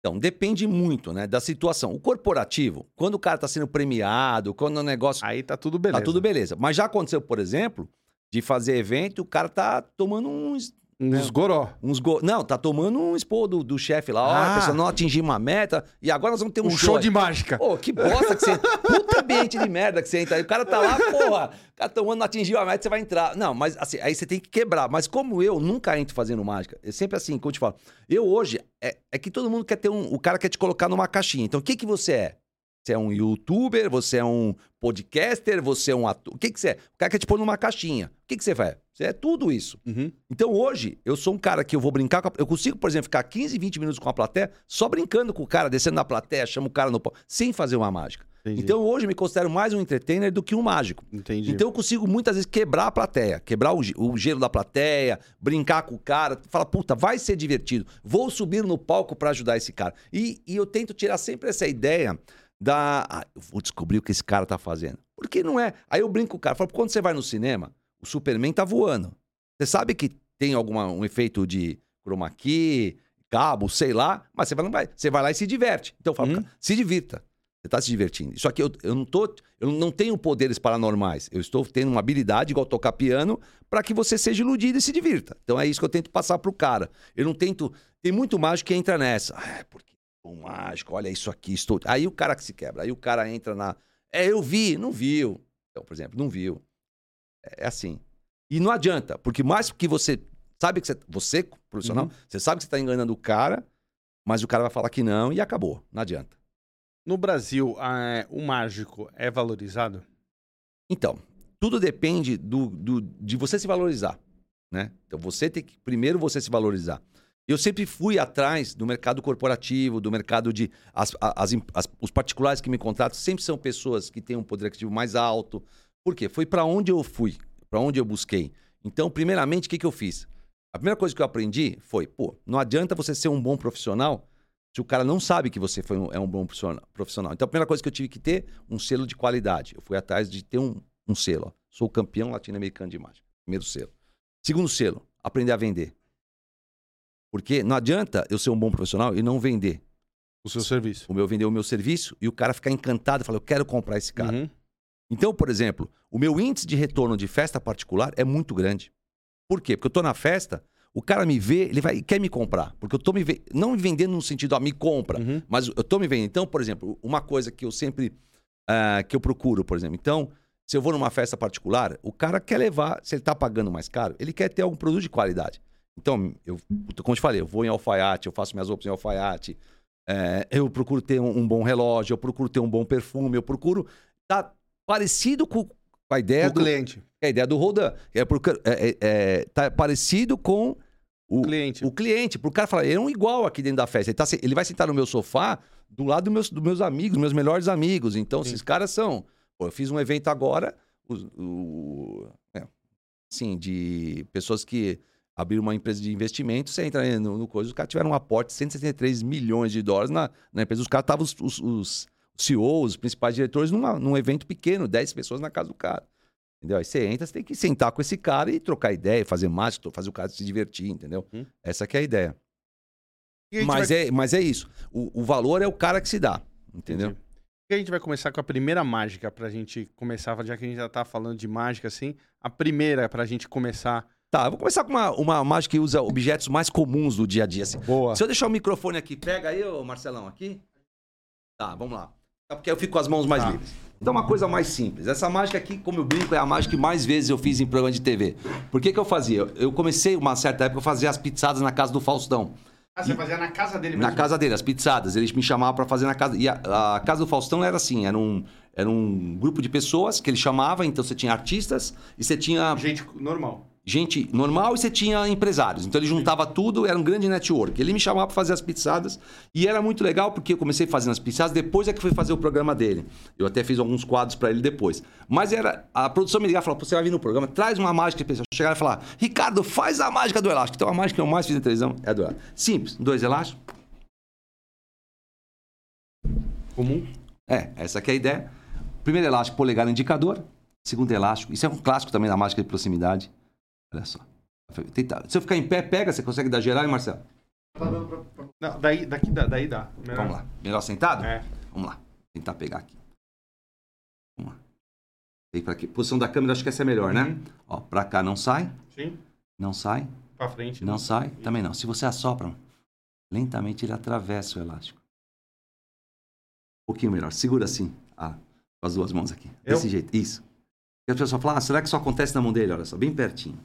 Speaker 3: Então, depende muito, né, da situação. O corporativo, quando o cara tá sendo premiado, quando o negócio
Speaker 1: Aí tá tudo beleza.
Speaker 3: Tá tudo beleza. Mas já aconteceu, por exemplo, de fazer evento, o cara tá tomando um,
Speaker 1: Uns goró.
Speaker 3: Uns go... Não, tá tomando um expor do, do chefe lá. Ó,
Speaker 1: Ah.
Speaker 3: a pessoa não atingiu uma meta e agora nós vamos ter um,
Speaker 1: Um show de mágica.
Speaker 3: Pô, que bosta que você. Puta ambiente de merda que você entra aí. O cara tá lá, porra. O cara tomando, não atingiu a meta, você vai entrar. Não, mas assim, aí você tem que quebrar. Mas como eu nunca entro fazendo mágica, é sempre assim, como eu te falo. Eu hoje, é, é que todo mundo quer ter um. O cara quer te colocar numa caixinha. Então, o que que você é? Você é um youtuber, você é um podcaster, você é um ator. O que que você é? O cara quer te pôr numa caixinha. O que que você vai? Você é tudo isso.
Speaker 1: Uhum.
Speaker 3: Então hoje, eu sou um cara que eu vou brincar com a... Eu consigo, por exemplo, ficar 15, 20 minutos com a plateia, só brincando com o cara, descendo na plateia, chamo o cara no pau, sem fazer uma mágica.
Speaker 1: Entendi.
Speaker 3: Então hoje eu me considero mais um entertainer do que um mágico.
Speaker 1: Entendi.
Speaker 3: Então eu consigo muitas vezes quebrar a plateia, quebrar o, o gelo da plateia, brincar com o cara, falar, puta, vai ser divertido, vou subir no palco pra ajudar esse cara. E, e eu tento tirar sempre essa ideia da. Ah, eu vou descobrir o que esse cara tá fazendo. Porque não é. Aí eu brinco com o cara, falo, quando você vai no cinema, o Superman tá voando. Você sabe que tem alguma, um efeito de chroma key, cabo, sei lá, mas você vai, não vai, você vai lá e se diverte. Então eu falo,
Speaker 1: Uhum.
Speaker 3: cara, se divirta. Você tá se divertindo. Isso aqui eu, eu não tô. Eu não tenho poderes paranormais. Eu estou tendo uma habilidade, igual tocar piano, para que você seja iludido e se divirta. Então é isso que eu tento passar pro cara. Eu não tento. Tem muito mágico que entra nessa. Ah, é porque o mágico, olha isso aqui, estou. Aí o cara que se quebra. Aí o cara entra na. É, eu vi, não viu. Então, por exemplo, não viu. É assim. E não adianta, porque mais que você sabe que você, você profissional,
Speaker 1: Uhum.
Speaker 3: você sabe que você está enganando o cara, mas o cara vai falar que não e acabou. Não adianta.
Speaker 1: No Brasil, ah, o mágico é valorizado?
Speaker 3: Então, tudo depende do, do- de você se valorizar, né? Então, você tem que primeiro você se valorizar. Eu sempre fui atrás do mercado corporativo, do mercado de as, as as- os particulares que me contratam sempre são pessoas que têm um poder aquisitivo mais alto. Por quê? Foi para onde eu fui, para onde eu busquei. Então, primeiramente, o que, que eu fiz? A primeira coisa que eu aprendi foi, pô, não adianta você ser um bom profissional se o cara não sabe que você foi um- é um bom profissional-. Então, a primeira coisa que eu tive que ter, um selo de qualidade. Eu fui atrás de ter um, um selo. Ó. Sou campeão latino-americano de mágica. Primeiro selo. Segundo selo, aprender a vender. Porque não adianta eu ser um bom profissional e não vender.
Speaker 1: O seu serviço.
Speaker 3: O meu vender o meu serviço e o cara ficar encantado e falar, eu quero comprar esse cara.
Speaker 1: Uhum.
Speaker 3: Então, por exemplo, o meu índice de retorno de festa particular é muito grande. Por quê? Porque eu tô na festa, o cara me vê, ele vai quer me comprar. Porque eu tô me ve- não me vendendo no sentido, ah, me compra,
Speaker 1: Uhum.
Speaker 3: mas eu tô me vendendo. Então, por exemplo, uma coisa que eu sempre ah, que eu procuro, por exemplo. Então, se eu vou numa festa particular, o cara quer levar, se ele tá pagando mais caro, ele quer ter algum produto de qualidade. Então, eu, como eu te falei, eu vou em alfaiate, eu faço minhas roupas em alfaiate, é, eu procuro ter um, um bom relógio, eu procuro ter um bom perfume, eu procuro estar parecido com a ideia
Speaker 1: o
Speaker 3: do,
Speaker 1: cliente.
Speaker 3: é a ideia do Rodan. É porque é, é, é, tá parecido com o,
Speaker 1: cliente.
Speaker 3: o cliente. Pro cara falar, ele é um igual aqui dentro da festa. Ele, tá ele vai sentar no meu sofá do lado dos meus, dos meus amigos, meus melhores amigos. Então,
Speaker 1: Sim.
Speaker 3: esses caras são. Pô, eu fiz um evento agora, o, o- é, assim, de pessoas que abriram uma empresa de investimento, você entra no, no coisa, os caras tiveram um aporte de 163 milhões de dólares na, na empresa. Os caras estavam, os, os, os CEOs, os principais diretores, numa, num evento pequeno, 10 pessoas na casa do cara. Entendeu? Aí você entra, você tem que sentar com esse cara e trocar ideia, fazer mágica, fazer o cara se divertir, entendeu?
Speaker 1: Hum.
Speaker 3: Essa que é a ideia.
Speaker 1: A
Speaker 3: Mas,
Speaker 1: vai-
Speaker 3: é, mas é isso. O, o valor é o cara que se dá, entendeu?
Speaker 1: Entendi. E a gente vai começar com a primeira mágica pra gente começar, já que a gente já tá falando de mágica assim. A primeira pra gente começar.
Speaker 3: Tá, eu vou começar com uma, uma mágica que usa objetos mais comuns do dia a dia. Assim.
Speaker 1: Boa.
Speaker 3: Se eu deixar o microfone aqui, pega aí, ô Marcelão, aqui. Tá, vamos lá. É porque eu fico com as mãos mais
Speaker 1: Tá.
Speaker 3: livres. Então, uma coisa mais simples. Essa mágica aqui, como eu brinco, é a mágica que mais vezes eu fiz em programa de TV. Por que, que eu fazia? Eu comecei, uma certa época, a fazer as pizzadas na casa do Faustão.
Speaker 1: Ah, você fazia na casa dele
Speaker 3: Na casa dele, as pizzadas. Eles me chamavam pra fazer na casa. E a, a casa do Faustão era assim: era um, era um grupo de pessoas que ele chamava. Então você tinha artistas e você tinha
Speaker 1: Gente normal.
Speaker 3: Gente normal e você tinha empresários. Então ele juntava tudo, era um grande network. Ele me chamava para fazer as pizzadas e era muito legal porque eu comecei fazendo as pizzadas, depois é que fui fazer o programa dele. Eu até fiz alguns quadros para ele depois. Mas era a produção me ligava e falava: "Pô, você vai vir no programa, traz uma mágica. Eu chegava e falar: Ricardo, faz a mágica do elástico. Então a mágica que eu mais fiz na televisão é a do elástico. Simples, dois elásticos.
Speaker 1: Comum.
Speaker 3: É, essa é a ideia. Primeiro elástico, polegar indicador. Segundo elástico. Isso é um clássico também da mágica de proximidade. Olha só. Se eu ficar em pé, pega. Você consegue dar geral, hein, Marcelo?
Speaker 1: Não, daí, daqui dá, daí dá. Melhor.
Speaker 3: Vamos lá. Melhor sentado?
Speaker 1: É.
Speaker 3: Vamos lá. Tentar pegar aqui. Vamos lá. Tem pra aqui. Posição da câmera, acho que essa é melhor, né?
Speaker 1: Uhum.
Speaker 3: Ó, pra cá não sai.
Speaker 1: Sim.
Speaker 3: Não sai.
Speaker 1: pra frente.
Speaker 3: Não sai? Também não. Se você assopra, lentamente ele atravessa o elástico. Um pouquinho melhor. Segura assim. Ah, com as duas mãos aqui.
Speaker 1: Eu?
Speaker 3: Desse jeito. Isso. E a pessoa fala, ah, será que isso acontece na mão dele? Olha só, bem pertinho.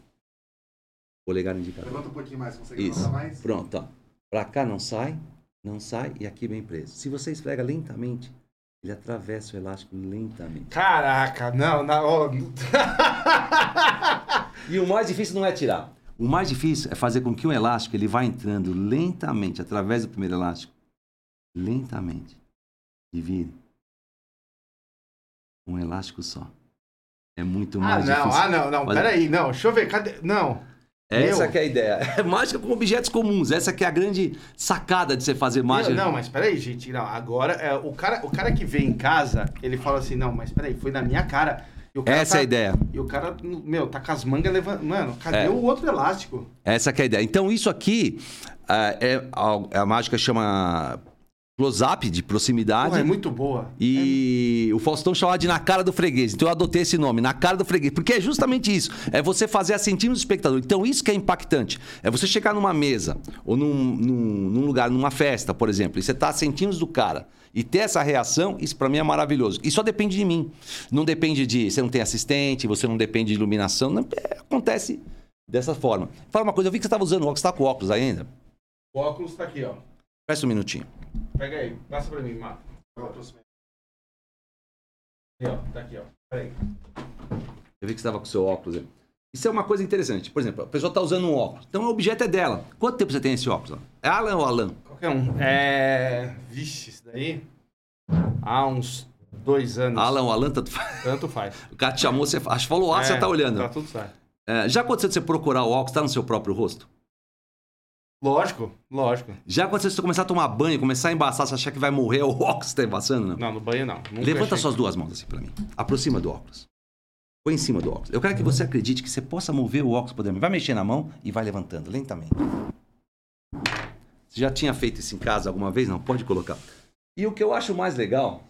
Speaker 3: Polegar indicador.
Speaker 2: Levanta um pouquinho mais, consegue
Speaker 3: Isso.
Speaker 2: levantar mais?
Speaker 3: Pronto, ó. Pra cá não sai, não sai e aqui bem preso. Se você esfrega lentamente, ele atravessa o elástico lentamente.
Speaker 1: Caraca, não, não. ó,
Speaker 3: E o mais difícil não é tirar. O mais difícil é fazer com que o elástico ele vá entrando lentamente através do primeiro elástico. Lentamente. E vire. Um elástico só. É muito
Speaker 1: Ah,
Speaker 3: mais
Speaker 1: não,
Speaker 3: difícil.
Speaker 1: ah, não, não.
Speaker 3: Mas-
Speaker 1: Peraí, não. Deixa eu ver. Cadê? Não.
Speaker 3: Essa
Speaker 1: meu.
Speaker 3: que é a ideia. É mágica com objetos comuns. Essa que é a grande sacada de você fazer mágica.
Speaker 1: Não, mas peraí, gente. Não, agora, é, o, cara, o cara que vem em casa, ele fala assim: não, mas peraí, foi na minha cara.
Speaker 3: Essa
Speaker 1: tá-
Speaker 3: é a ideia.
Speaker 1: E o cara, meu, tá com as mangas levando. Mano, cadê
Speaker 3: É.
Speaker 1: o outro elástico?
Speaker 3: Essa que é a ideia. Então, isso aqui é, a, a mágica chama close-up de proximidade.
Speaker 1: Porra, é muito boa.
Speaker 3: E o Faustão chamava de na cara do freguês. Então eu adotei esse nome, na cara do freguês. Porque é justamente isso. É você fazer a centímetros do espectador. Então isso que é impactante. É você chegar numa mesa, ou num, num- num lugar, numa festa, por exemplo, e você tá a centímetros do cara. E ter essa reação, isso pra mim é maravilhoso. E só depende de mim. Não depende de. Você não tem assistente, você não depende de iluminação. Não, é, acontece dessa forma. Fala uma coisa, eu vi que você estava usando óculos, você tá com óculos ainda?
Speaker 1: O óculos tá aqui, ó.
Speaker 3: Presta um minutinho.
Speaker 1: Pega aí, passa pra mim, Marco. Aqui, ó. Tá aqui, ó. Peraí.
Speaker 3: Eu vi que você estava com o seu óculos. aí. Isso é uma coisa interessante. Por exemplo, a pessoa está usando um óculos. Então o objeto é dela. Quanto tempo você tem esse óculos? É Alan ou Alan?
Speaker 1: Qualquer um. É. Vixe, isso daí. Há uns dois anos.
Speaker 3: Alan ou Alan, tanto faz.
Speaker 1: Tanto faz.
Speaker 3: O cara te chamou, você acho falou, ah, você
Speaker 1: É,
Speaker 3: tá olhando.
Speaker 1: Tá tudo certo.
Speaker 3: É, já aconteceu de você procurar o óculos, tá no seu próprio rosto?
Speaker 1: Lógico, lógico.
Speaker 3: Já de você começar a tomar banho, começar a embaçar, você achar que vai morrer, o óculos está embaçando? Não.
Speaker 1: Não, no banho não. Nunca
Speaker 3: Levanta suas duas mãos assim pra mim. Aproxima do óculos. Põe em cima do óculos. Eu quero que você acredite que você possa mover o óculos poder. Vai mexer na mão e vai levantando lentamente. Você já tinha feito isso em casa alguma vez? Não? Pode colocar. E o que eu acho mais legal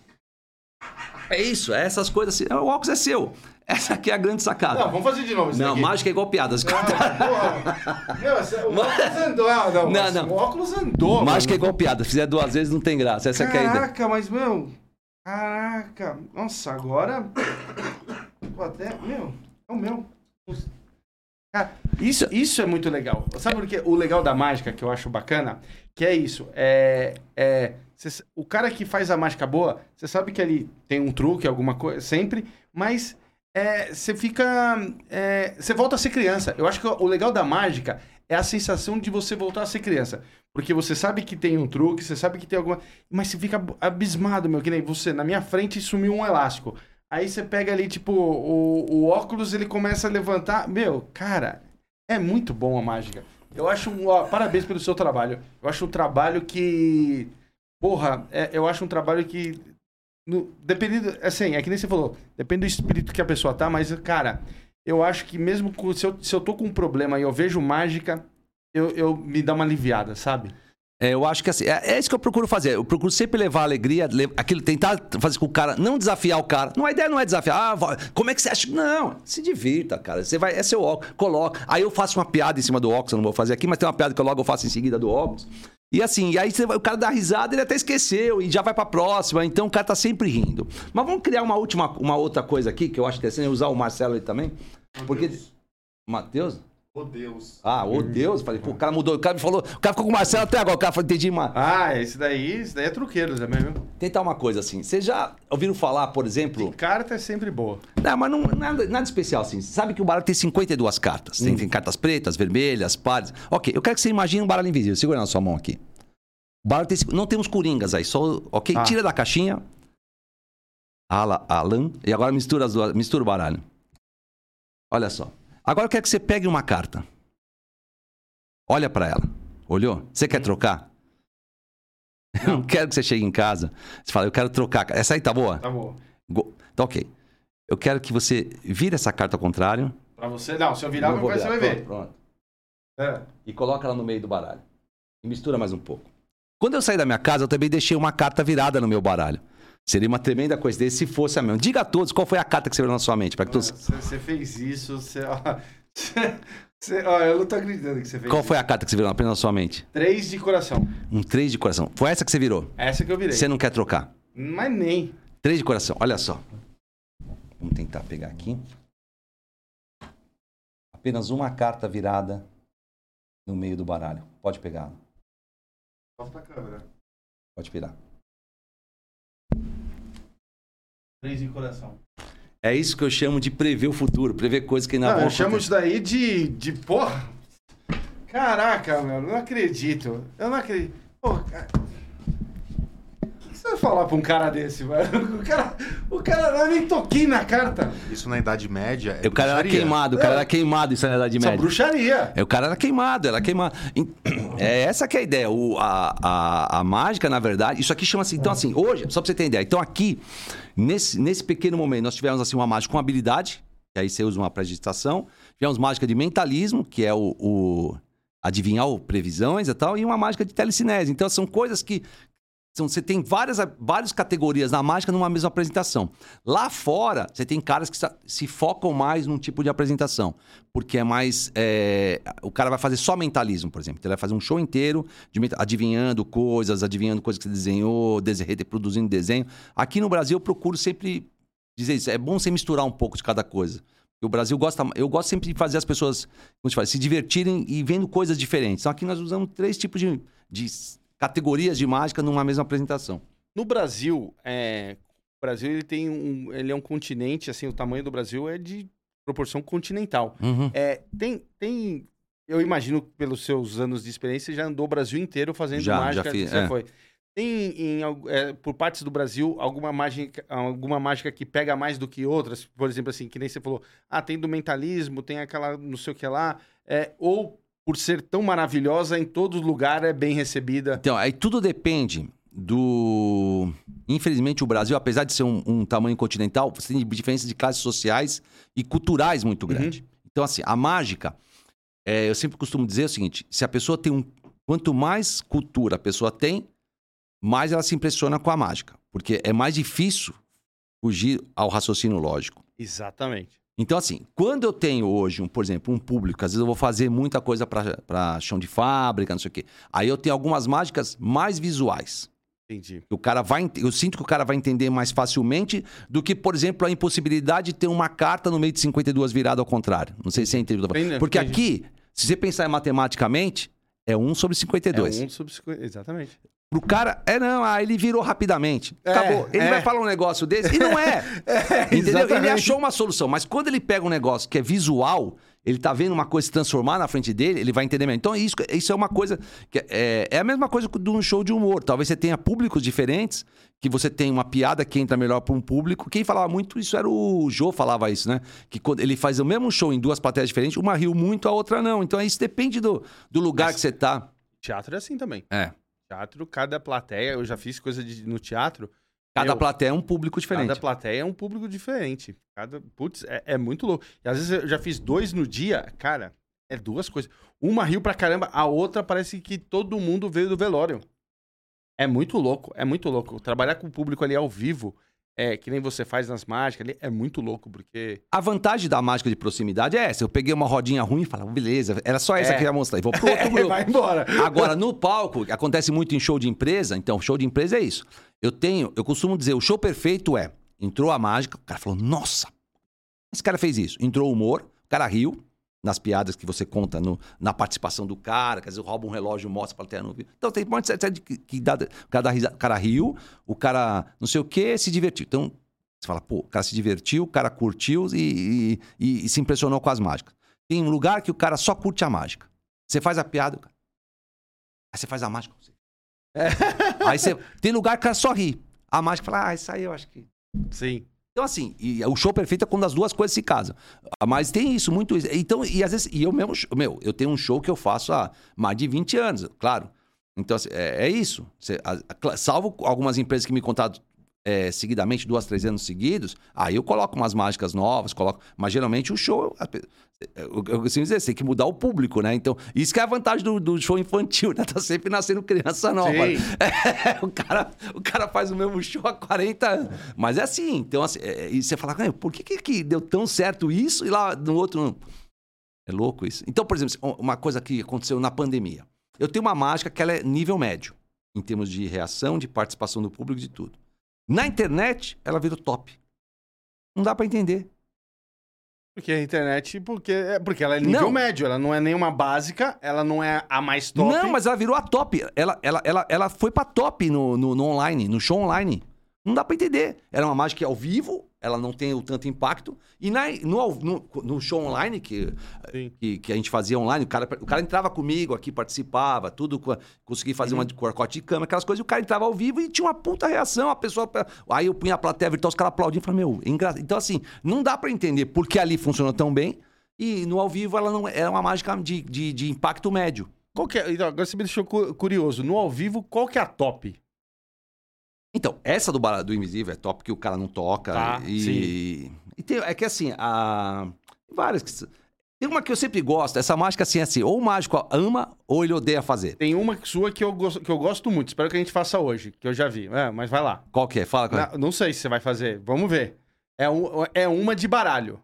Speaker 3: é isso, é essas coisas assim. O óculos é seu. Essa aqui é a grande sacada.
Speaker 1: Não, vamos fazer de novo isso
Speaker 3: Não,
Speaker 1: daqui.
Speaker 3: mágica é igual piadas.
Speaker 1: Não, porra. Meu, esse- o óculos andou. Ah, não,
Speaker 3: Não, não.
Speaker 1: O óculos andou.
Speaker 3: mágica é igual piada. Se fizer duas vezes, não tem graça. Essa que é a ideia.
Speaker 1: Caraca, mas, meu. Caraca. Nossa, agora. Pô, até. Meu, é o meu. Isso, isso é muito legal. Sabe por quê? O legal da mágica que eu acho bacana, que é isso. É. é cê- o cara que faz a mágica boa, você sabe que ele tem um truque, alguma coisa, sempre, mas você fica. Você volta a ser criança. Eu acho que o legal da mágica é a sensação de você voltar a ser criança. Porque você sabe que tem um truque, você sabe que tem alguma. Mas você fica abismado, meu, que nem você. Na minha frente sumiu um elástico. Aí você pega ali, tipo, o, o óculos, ele começa a levantar. Meu, cara, é muito bom a mágica. Eu acho um. Ó, parabéns pelo seu trabalho. Eu acho um trabalho que. Porra, é- eu acho um trabalho que. No, dependendo. Assim, é que nem você falou. Depende do espírito que a pessoa tá, mas, cara, eu acho que mesmo com- se, eu, se eu tô com um problema e eu vejo mágica, eu, eu me dá uma aliviada, sabe?
Speaker 3: É, eu acho que assim, é, é isso que eu procuro fazer. Eu procuro sempre levar alegria, le- aquilo, tentar fazer com o cara, não desafiar o cara. Não, a ideia não é desafiar. Ah, como é que você acha? Não, se divirta, cara. Você vai, é seu óculos, coloca. Aí eu faço uma piada em cima do óculos, eu não vou fazer aqui, mas tem uma piada que eu logo faço em seguida do óculos. E assim, e aí o cara dá risada, ele até esqueceu e já vai pra próxima. Então o cara tá sempre rindo. Mas vamos criar uma última, uma outra coisa aqui que eu acho interessante, usar o Marcelo aí também. Porque. Matheus?
Speaker 2: Oh, Deus.
Speaker 3: Ah, ô Deus. Falei, pô, o cara mudou. O cara me falou. O cara ficou com o Marcelo até agora. O cara falou, entendi, mano.
Speaker 1: Ah, esse daí, esse daí é truqueiro também, viu?
Speaker 3: Tentar uma coisa assim. Vocês já ouviram falar, por exemplo.
Speaker 1: Carta é sempre boa.
Speaker 3: Não, mas não, nada, nada especial assim. Você sabe que o baralho tem 52 cartas. Tem, tem cartas pretas, vermelhas, pares. Ok, eu quero que você imagine um baralho invisível. Segura na sua mão aqui. O baralho tem. Não temos coringas aí, só. Ok?
Speaker 1: Ah.
Speaker 3: Tira da caixinha. Ala, Alan. E agora mistura, as duas, mistura o baralho. Olha só. Agora eu quero que você pegue uma carta. Olha pra ela. Olhou? Você quer trocar? Não quero que você chegue em casa. Você fala, eu quero trocar. Essa aí tá boa?
Speaker 1: Tá bom.
Speaker 3: Go- Tá ok. Eu quero que você vire essa carta ao contrário.
Speaker 1: Pra você, não, se eu virar,
Speaker 3: Eu vou
Speaker 1: você vai ver.
Speaker 3: Pronto, pronto.
Speaker 1: É.
Speaker 3: E coloca ela no meio do baralho. E mistura mais um pouco. Quando eu saí da minha casa, eu também deixei uma carta virada no meu baralho. Seria uma tremenda coisa se fosse a mesma. Diga a todos qual foi a carta que você viu na sua mente. Para que todos...
Speaker 1: Você, fez isso, você, Cê, ó, eu não tô acreditando que você fez.
Speaker 3: Qual
Speaker 1: isso.
Speaker 3: foi a carta que você virou apenas na sua mente?
Speaker 1: Três de coração.
Speaker 3: Um 3 de coração. Foi essa que você virou?
Speaker 1: Essa que eu virei.
Speaker 3: Você não quer trocar?
Speaker 1: Mas nem.
Speaker 3: 3 de coração, olha só. Vamos tentar pegar aqui. Apenas uma carta virada no meio do baralho. Pode pegar.
Speaker 1: Costa a câmera.
Speaker 3: Pode virar.
Speaker 1: Três de coração.
Speaker 3: É isso que eu chamo de prever o futuro, prever coisas que não,
Speaker 1: Não,
Speaker 3: vão
Speaker 1: eu chamo
Speaker 3: acontecer.
Speaker 1: isso daí de, de porra. Caraca, meu, eu não acredito. Eu não acredito. Que você vai falar pra um cara desse, mano? O cara, o cara não é nem toquinho na carta.
Speaker 2: Isso na Idade Média é
Speaker 3: O cara era queimado, o cara era queimado isso na Idade
Speaker 1: Isso é
Speaker 3: Média.
Speaker 1: bruxaria.
Speaker 3: É, o cara era queimado, era queimado. É essa que é a ideia. O, a, a, a mágica, na verdade, isso aqui chama-se. Então, assim, hoje, só pra você ter ideia. Então, aqui, nesse, nesse pequeno momento, nós tivemos assim, uma mágica com habilidade, que aí você usa uma predistação. Tivemos mágica de mentalismo, que é o, o adivinhar o previsões e tal, e uma mágica de telecinese. Então, são coisas que. São, você tem várias, várias categorias na mágica numa mesma apresentação. Lá fora, você tem caras que se focam mais num tipo de apresentação. Porque é mais. é, o cara vai fazer só mentalismo, por exemplo. Então, Ele vai fazer um show inteiro de adivinhando coisas, adivinhando coisas que você desenhou, dese- reproduzindo desenho. Aqui no Brasil, eu procuro sempre dizer isso. É bom você misturar um pouco de cada coisa. O Brasil gosta. Eu gosto sempre de fazer as pessoas como se fala, se divertirem e vendo coisas diferentes. Então aqui nós usamos três tipos de, de categorias de mágica numa mesma apresentação.
Speaker 1: No Brasil, é, o Brasil ele tem um, ele é um continente, assim, o tamanho do Brasil é de proporção continental. É, tem, tem, eu imagino que pelos seus anos de experiência você já andou o Brasil inteiro fazendo
Speaker 3: Já,
Speaker 1: mágica.
Speaker 3: já fiz,
Speaker 1: você
Speaker 3: é.
Speaker 1: foi. Tem em, é, por partes do Brasil alguma mágica, alguma mágica que pega mais do que outras? Por exemplo, assim, que nem você falou, ah, tem do mentalismo, tem aquela não sei o que lá, é, ou por ser tão maravilhosa, em todo lugar é bem recebida.
Speaker 3: Então, aí tudo depende do. Infelizmente, o Brasil, apesar de ser um, um tamanho continental, você tem diferenças de classes sociais e culturais muito grande. Então, assim, a mágica, é, eu sempre costumo dizer o seguinte: se a pessoa tem um. Quanto mais cultura a pessoa tem, mais ela se impressiona com a mágica. Porque é mais difícil fugir ao raciocínio lógico.
Speaker 1: Exatamente.
Speaker 3: Então, assim, quando eu tenho hoje, um, por exemplo, um público, às vezes eu vou fazer muita coisa para chão de fábrica, não sei o quê. Aí eu tenho algumas mágicas mais visuais.
Speaker 1: Entendi.
Speaker 3: O cara vai, eu sinto que o cara vai entender mais facilmente do que, por exemplo, a impossibilidade de ter uma carta no meio de 52 virada ao contrário. Não sei se você entendeu. Porque aqui, se você pensar matematicamente, é 1 sobre 52.
Speaker 1: É um sobre... cinquenta- Exatamente.
Speaker 3: Pro cara, é não, ah, ele virou rapidamente.
Speaker 1: É,
Speaker 3: Acabou. Ele
Speaker 1: é.
Speaker 3: vai falar um negócio desse e não é. Entendeu? Ele
Speaker 1: exatamente.
Speaker 3: achou uma solução, mas quando ele pega um negócio que é visual, ele tá vendo uma coisa se transformar na frente dele, ele vai entender melhor. Então, isso, isso é uma coisa. Que é, é a mesma coisa de um show de humor. Talvez você tenha públicos diferentes, que você tem uma piada que entra melhor para um público. Quem falava muito isso era o Jô, falava isso, né? Que quando ele faz o mesmo show em duas plateias diferentes, uma riu muito, a outra não. Então, isso depende do, do lugar
Speaker 1: Mas-
Speaker 3: que você tá.
Speaker 1: Teatro é assim também.
Speaker 3: É.
Speaker 1: Teatro, cada plateia, eu já fiz coisa de- no teatro.
Speaker 3: Cada plateia é um público diferente.
Speaker 1: Cada plateia é um público diferente. Cada, putz, é, é muito louco. E às vezes eu já fiz dois no dia, cara, é duas coisas. Uma riu pra caramba, a outra parece que todo mundo veio do velório. É muito louco, é muito louco. Trabalhar com o público ali ao vivo, é que nem você faz nas mágicas ali, é muito louco, porque.
Speaker 3: A vantagem da mágica de proximidade é essa. Eu peguei uma rodinha ruim e falei, beleza, era só essa
Speaker 1: É.
Speaker 3: que eu ia mostrar. E vou pro outro grupo.
Speaker 1: vai embora.
Speaker 3: Agora, no palco, acontece muito em show de empresa, então, show de empresa é isso. Eu tenho, eu costumo dizer, o show perfeito é: entrou a mágica, o cara falou, nossa, esse cara fez isso. Entrou o humor, o cara riu. Nas piadas que você conta no- na participação do cara, quer dizer, rouba um relógio, mostra pra plateia não viu. Então tem um monte de série que, que dá, o cara, dá risa- o cara riu, o cara não sei o que, se divertiu. Então, você fala, pô, o cara se divertiu, o cara curtiu e, e- e- se impressionou com as mágicas. Tem um lugar que o cara só curte a mágica. Você faz a piada, o cara. Aí você faz a mágica. Você... Aí você. Tem lugar que o cara só ri. A mágica fala, ah, isso aí eu acho que.
Speaker 1: Sim.
Speaker 3: Então, assim, e o show perfeito é quando as duas coisas se casam. Ah, Mas tem isso, muito isso. Então, e às vezes, e eu mesmo, meu, eu tenho um show que eu faço há mais de 20 anos, claro. Então, assim, é, é isso. Você- a- a- salvo algumas empresas que me contaram é, seguidamente, duas, três anos seguidos, aí eu coloco umas mágicas novas, coloco. Mas geralmente o show. pe- Eu, eu costumo dizer, você tem que mudar o público, né? Então, isso que é a vantagem do, do show infantil, né? Tá sempre nascendo criança nova. É, o, cara, o cara faz o mesmo show há 40 anos. Mas é assim. Então, assim, é, e você fala, "Ah, por que, que, que deu tão certo isso e lá no outro não? É louco isso. Então, por exemplo, uma coisa que aconteceu na pandemia. Eu tenho uma mágica que ela é nível médio, em termos de reação, de participação do público, de tudo. Na internet, ela virou top. Não dá para entender.
Speaker 1: Porque a internet, porque, é, porque ela é nível
Speaker 3: Não.
Speaker 1: médio, ela não é nenhuma básica, ela não é a mais top.
Speaker 3: Não, mas ela virou a top. Ela, ela, ela, ela foi pra top no, no, no online, no show online. Não dá pra entender. Era uma mágica ao vivo, ela não tem o tanto impacto. E na, no, no, no show online, que, que, que a gente fazia online, o cara, o cara entrava comigo aqui, participava, tudo, consegui fazer
Speaker 1: Uhum.
Speaker 3: uma de corcote de câmera, aquelas coisas, e o cara entrava ao vivo e tinha uma puta reação, a pessoa... Aí eu punha a plateia virtual, os caras aplaudiam e falavam, meu, é engraçado. Então, assim, não dá pra entender por que ali funcionou tão bem e no ao vivo ela não era uma mágica de, de, de impacto médio.
Speaker 1: Qual é, então, agora você me deixou cu- curioso. No ao vivo, qual que é a top?
Speaker 3: Então, essa do, do Invisível é top, que o cara não toca.
Speaker 1: Tá,
Speaker 3: e, e tem, é que assim, a, várias que. Tem uma que eu sempre gosto, essa mágica assim, é assim, ou o mágico ama ou ele odeia fazer.
Speaker 1: Tem uma sua que eu, gosto, que eu gosto muito, espero que a gente faça hoje, que eu já vi. É, mas vai lá.
Speaker 3: Qual que é? Fala é.
Speaker 1: Não, não sei se você vai fazer, vamos ver. É, um- é uma de baralho.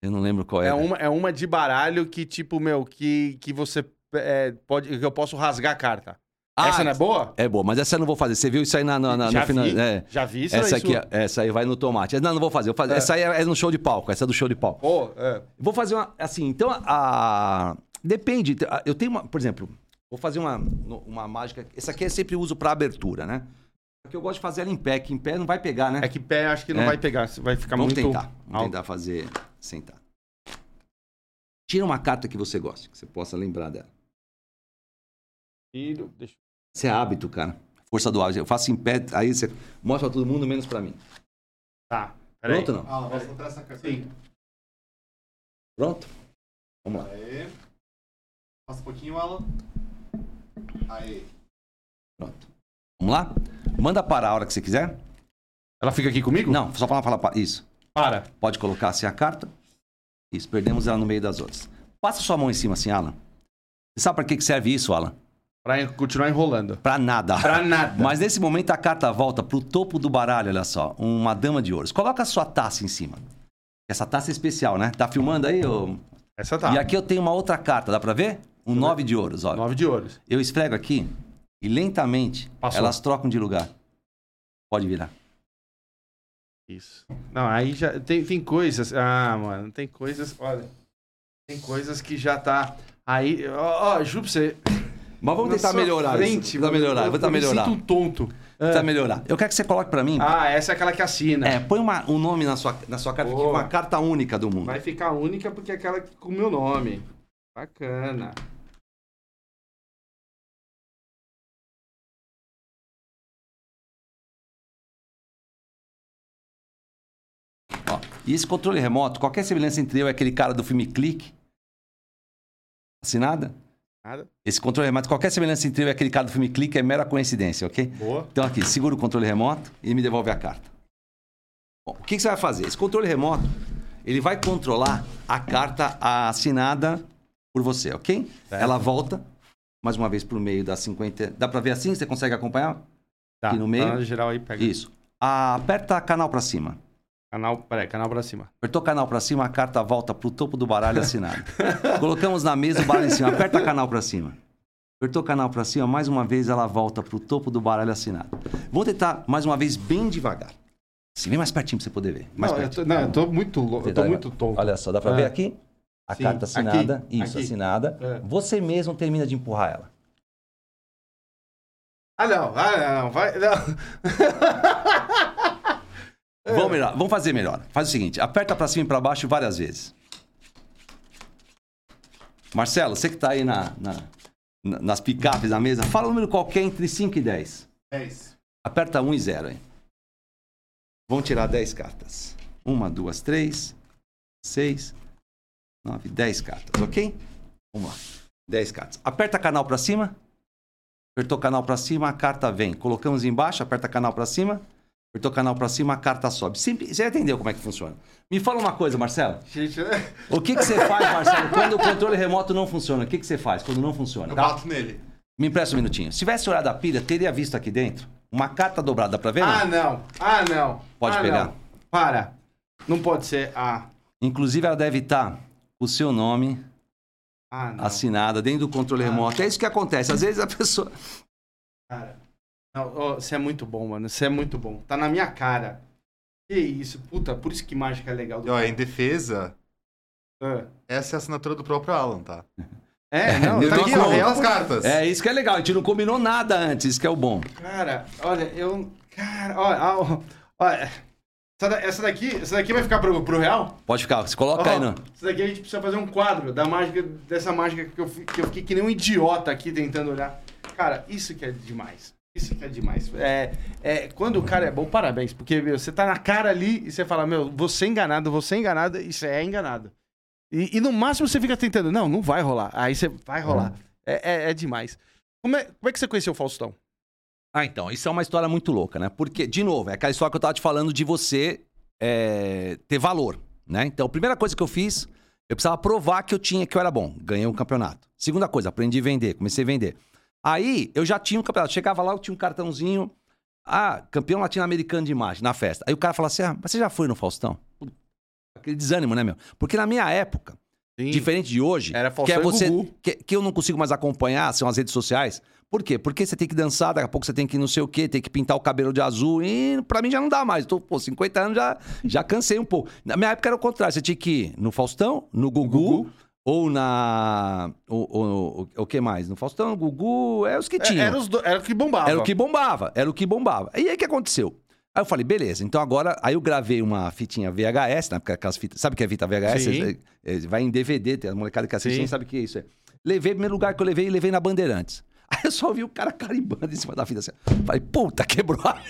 Speaker 3: Eu não lembro qual é.
Speaker 1: É,
Speaker 3: velho.
Speaker 1: uma, é uma de baralho que, tipo, meu, que, que você é, pode. que eu posso rasgar a carta.
Speaker 3: Ah,
Speaker 1: Essa não é boa?
Speaker 3: É boa, mas essa eu não vou fazer. Você viu isso aí na, na, na-
Speaker 1: já
Speaker 3: no final?
Speaker 1: vi,
Speaker 3: É.
Speaker 1: já vi isso
Speaker 3: Essa
Speaker 1: aí.
Speaker 3: aqui,
Speaker 1: sua.
Speaker 3: essa aí vai no tomate. Não, não vou fazer. Vou fazer-
Speaker 1: É.
Speaker 3: Essa aí é, é no show de palco. Essa é do show de palco.
Speaker 1: É.
Speaker 3: Vou fazer uma. Assim, então a. Depende. Eu tenho uma. Por exemplo, vou fazer uma, uma mágica. Essa aqui eu sempre uso pra abertura, né? Porque eu gosto de fazer ela em pé, que em pé não vai pegar, né?
Speaker 1: É que pé acho que não
Speaker 3: É.
Speaker 1: vai pegar, vai ficar
Speaker 3: Vamos
Speaker 1: muito.
Speaker 3: tentar. Vamos
Speaker 1: alto.
Speaker 3: tentar fazer sentar. Tira uma carta que você goste, que você possa lembrar dela.
Speaker 1: Filho, deixa eu-
Speaker 3: Isso é hábito, cara. Força do hábito. Eu faço em pé, aí você mostra pra todo mundo, menos pra mim.
Speaker 1: Tá, peraí.
Speaker 3: Pronto ou não?
Speaker 2: Ah, posso botar essa carta?
Speaker 1: Sim.
Speaker 3: Pronto? Vamos lá.
Speaker 2: Aê. Passa um pouquinho, Alan. Aí.
Speaker 3: Pronto. Vamos lá? Manda parar a hora que você quiser.
Speaker 1: Ela fica aqui comigo?
Speaker 3: Não, só pra falar. Isso.
Speaker 1: Para.
Speaker 3: Pode colocar assim a carta. Isso, perdemos ela no meio das outras. Passa sua mão em cima assim, Alan. Você sabe pra que que serve isso, Alan?
Speaker 1: Pra continuar enrolando.
Speaker 3: Pra nada.
Speaker 1: Pra nada.
Speaker 3: Mas nesse momento a carta volta pro topo do baralho, olha só. Uma dama de ouros. Coloca a sua taça em cima. Essa taça é especial, né? Tá filmando aí? ô?
Speaker 1: Essa tá.
Speaker 3: E aqui eu tenho uma outra carta, dá pra ver? Um nove de ouros, olha.
Speaker 1: Nove de ouros.
Speaker 3: Eu esfrego aqui e lentamente
Speaker 1: Passou.
Speaker 3: elas trocam de lugar. Pode virar.
Speaker 1: Isso. Não, aí já tem, tem coisas. Ah, mano, tem coisas. Olha. Tem coisas que já tá. Aí. Ó, ó você.
Speaker 3: Mas vamos
Speaker 1: na
Speaker 3: tentar melhorar
Speaker 1: frente,
Speaker 3: isso. Vamos
Speaker 1: mano,
Speaker 3: melhorar,
Speaker 1: eu-
Speaker 3: tentar melhorar.
Speaker 1: sinto um tonto.
Speaker 3: Tentar melhorar. Eu quero que você coloque pra mim.
Speaker 1: Ah, essa é aquela que assina.
Speaker 3: É, põe uma- um nome na sua, na sua carta, é
Speaker 1: Boa.
Speaker 3: uma carta única do mundo.
Speaker 1: Vai ficar única porque é aquela que- com o meu nome. Bacana.
Speaker 3: Ó, e esse controle remoto, qualquer semelhança entre eu e aquele cara do filme Clique. Assinada?
Speaker 1: Nada.
Speaker 3: Esse controle remoto, qualquer semelhança entre eu e aquele cara do filme Clique é mera coincidência, ok?
Speaker 1: Boa.
Speaker 3: Então aqui, segura o controle remoto e me devolve a carta. Bom, o que, que você vai fazer? Esse controle remoto, ele vai controlar a carta assinada por você, ok?
Speaker 1: Certo.
Speaker 3: Ela volta, mais uma vez, pro meio das 50... Dá pra ver assim? Você consegue acompanhar?
Speaker 1: Tá.
Speaker 3: Aqui no meio?
Speaker 1: Tá geral aí, pega.
Speaker 3: Isso. Aperta canal pra cima.
Speaker 1: Canal, peraí, canal pra cima.
Speaker 3: Apertou canal pra cima, a carta volta pro topo do baralho assinado. Colocamos na mesa o baralho em cima. Aperta canal pra cima. Apertou canal pra cima, mais uma vez ela volta pro topo do baralho assinado. Vou tentar mais uma vez bem devagar. Se vem mais pertinho pra você poder ver. Mais
Speaker 1: não, eu
Speaker 3: pertinho.
Speaker 1: tô, não, eu tô muito louco. Eu tô muito tonto.
Speaker 3: Olha só, dá pra
Speaker 1: É.
Speaker 3: ver aqui? A
Speaker 1: Sim,
Speaker 3: carta
Speaker 1: aqui,
Speaker 3: assinada. Isso,
Speaker 1: aqui.
Speaker 3: assinada.
Speaker 1: É.
Speaker 3: Você mesmo termina de empurrar ela.
Speaker 1: Ah, não. Ah, não. Vai. Não. É.
Speaker 3: Vamos, melhor, vamos fazer melhor. Faz o seguinte: aperta pra cima e pra baixo várias vezes. Marcelo, você que tá aí na, na- na- nas picapes na mesa, fala um número qualquer entre 5 e 10.
Speaker 2: 10.
Speaker 3: Aperta 1 e 0 aí. Vamos tirar 10 cartas. 1, 2, 3, 6, 9, 10 cartas, ok? Vamos lá. 10 cartas. Aperta canal pra cima. Apertou canal pra cima, a carta vem. Colocamos embaixo, aperta canal pra cima. Apertou canal pra cima, a carta sobe. Simples, você já entendeu como é que funciona. Me fala uma coisa, Marcelo.
Speaker 1: Gente,
Speaker 3: O que, que você faz, Marcelo, quando o controle remoto não funciona? O que, que você faz quando não funciona?
Speaker 2: Eu
Speaker 3: Tá?
Speaker 2: bato nele.
Speaker 3: Me empresta um minutinho. Se tivesse olhado a pilha, teria visto aqui dentro uma carta dobrada. Pra ver? não?
Speaker 1: Ah, não. Ah, não.
Speaker 3: Pode
Speaker 1: Ah,
Speaker 3: pegar.
Speaker 1: não. Para. Não pode ser. Ah.
Speaker 3: Inclusive, ela deve estar o seu nome
Speaker 1: Ah,
Speaker 3: assinada dentro do controle
Speaker 1: Ah,
Speaker 3: remoto. É isso que acontece. Às vezes a pessoa.
Speaker 1: Cara. Não, você é muito bom, mano. Você é muito bom. Tá na minha cara. Que isso. Puta, por isso que mágica é legal.
Speaker 2: E, ó, em defesa,
Speaker 1: Ah.
Speaker 2: essa é a assinatura do próprio Alan, tá?
Speaker 1: É, não,
Speaker 3: eu
Speaker 1: tá
Speaker 3: não
Speaker 1: aqui, ó. Real,
Speaker 2: as cartas.
Speaker 3: É isso que é legal. A gente não combinou nada antes. Isso que é o bom.
Speaker 1: Cara, olha, eu. Cara, olha. ó, ó, essa, da- essa daqui, essa daqui vai ficar pro, pro real?
Speaker 3: Pode ficar. Se coloca
Speaker 1: Ó,
Speaker 3: aí, não.
Speaker 1: Isso daqui a gente precisa fazer um quadro da mágica, dessa mágica que eu, que eu fiquei que nem um idiota aqui tentando olhar. Cara, isso que é demais. Isso que é demais. É, é, quando o cara é bom, parabéns. Porque meu, você tá na cara ali e você fala, meu, você é enganado, você é enganado, e você é enganado. E, e no máximo você fica tentando, não, não vai rolar. Aí você vai rolar. É, é, é demais. Como é, como é que você conheceu o Faustão?
Speaker 3: Ah, então, isso é uma história muito louca, né? Porque, de novo, é aquela história que eu tava te falando de você é, ter valor, né? Então, a primeira coisa que eu fiz, eu precisava provar que eu tinha, que eu era bom. Ganhei um campeonato. Segunda coisa, aprendi a vender, comecei a vender. Aí, eu já tinha um campeonato. Chegava lá, eu tinha um cartãozinho. Ah, campeão latino-americano de imagem, na festa. Aí o cara falava assim, ah, mas você já foi no Faustão? Aquele desânimo, né, meu? Porque na minha época, diferente de hoje,
Speaker 1: Era
Speaker 3: que
Speaker 1: Faustão
Speaker 3: é
Speaker 1: e
Speaker 3: você que, que eu não consigo mais acompanhar, são as redes sociais. Por quê? Porque você tem que dançar, daqui a pouco você tem que não sei o quê, tem que pintar o cabelo de azul. E pra mim já não dá mais. Tô, pô, 50 anos já, já cansei um pouco. Na minha época era o contrário. Você tinha que ir no Faustão, no Gugu,
Speaker 1: Gugu.
Speaker 3: Ou na. O, o, o, que mais? No Faustão, Gugu, é os que
Speaker 1: É,
Speaker 3: tinham.
Speaker 1: era, os do- era o que bombava.
Speaker 3: Era o que bombava, era o que bombava. E aí o que aconteceu? Aí eu falei, beleza, então agora. Aí eu gravei uma fitinha VHS, né? Porque aquelas fitas. Sabe o que é fita VHS?
Speaker 1: Sim.
Speaker 3: É- é- vai em DVD, tem a molecada que assiste sabe o que é isso. É. Levei, primeiro lugar que eu levei, levei na Bandeirantes. Aí eu só vi o cara carimbando em cima da fita assim. Falei, puta, quebrou a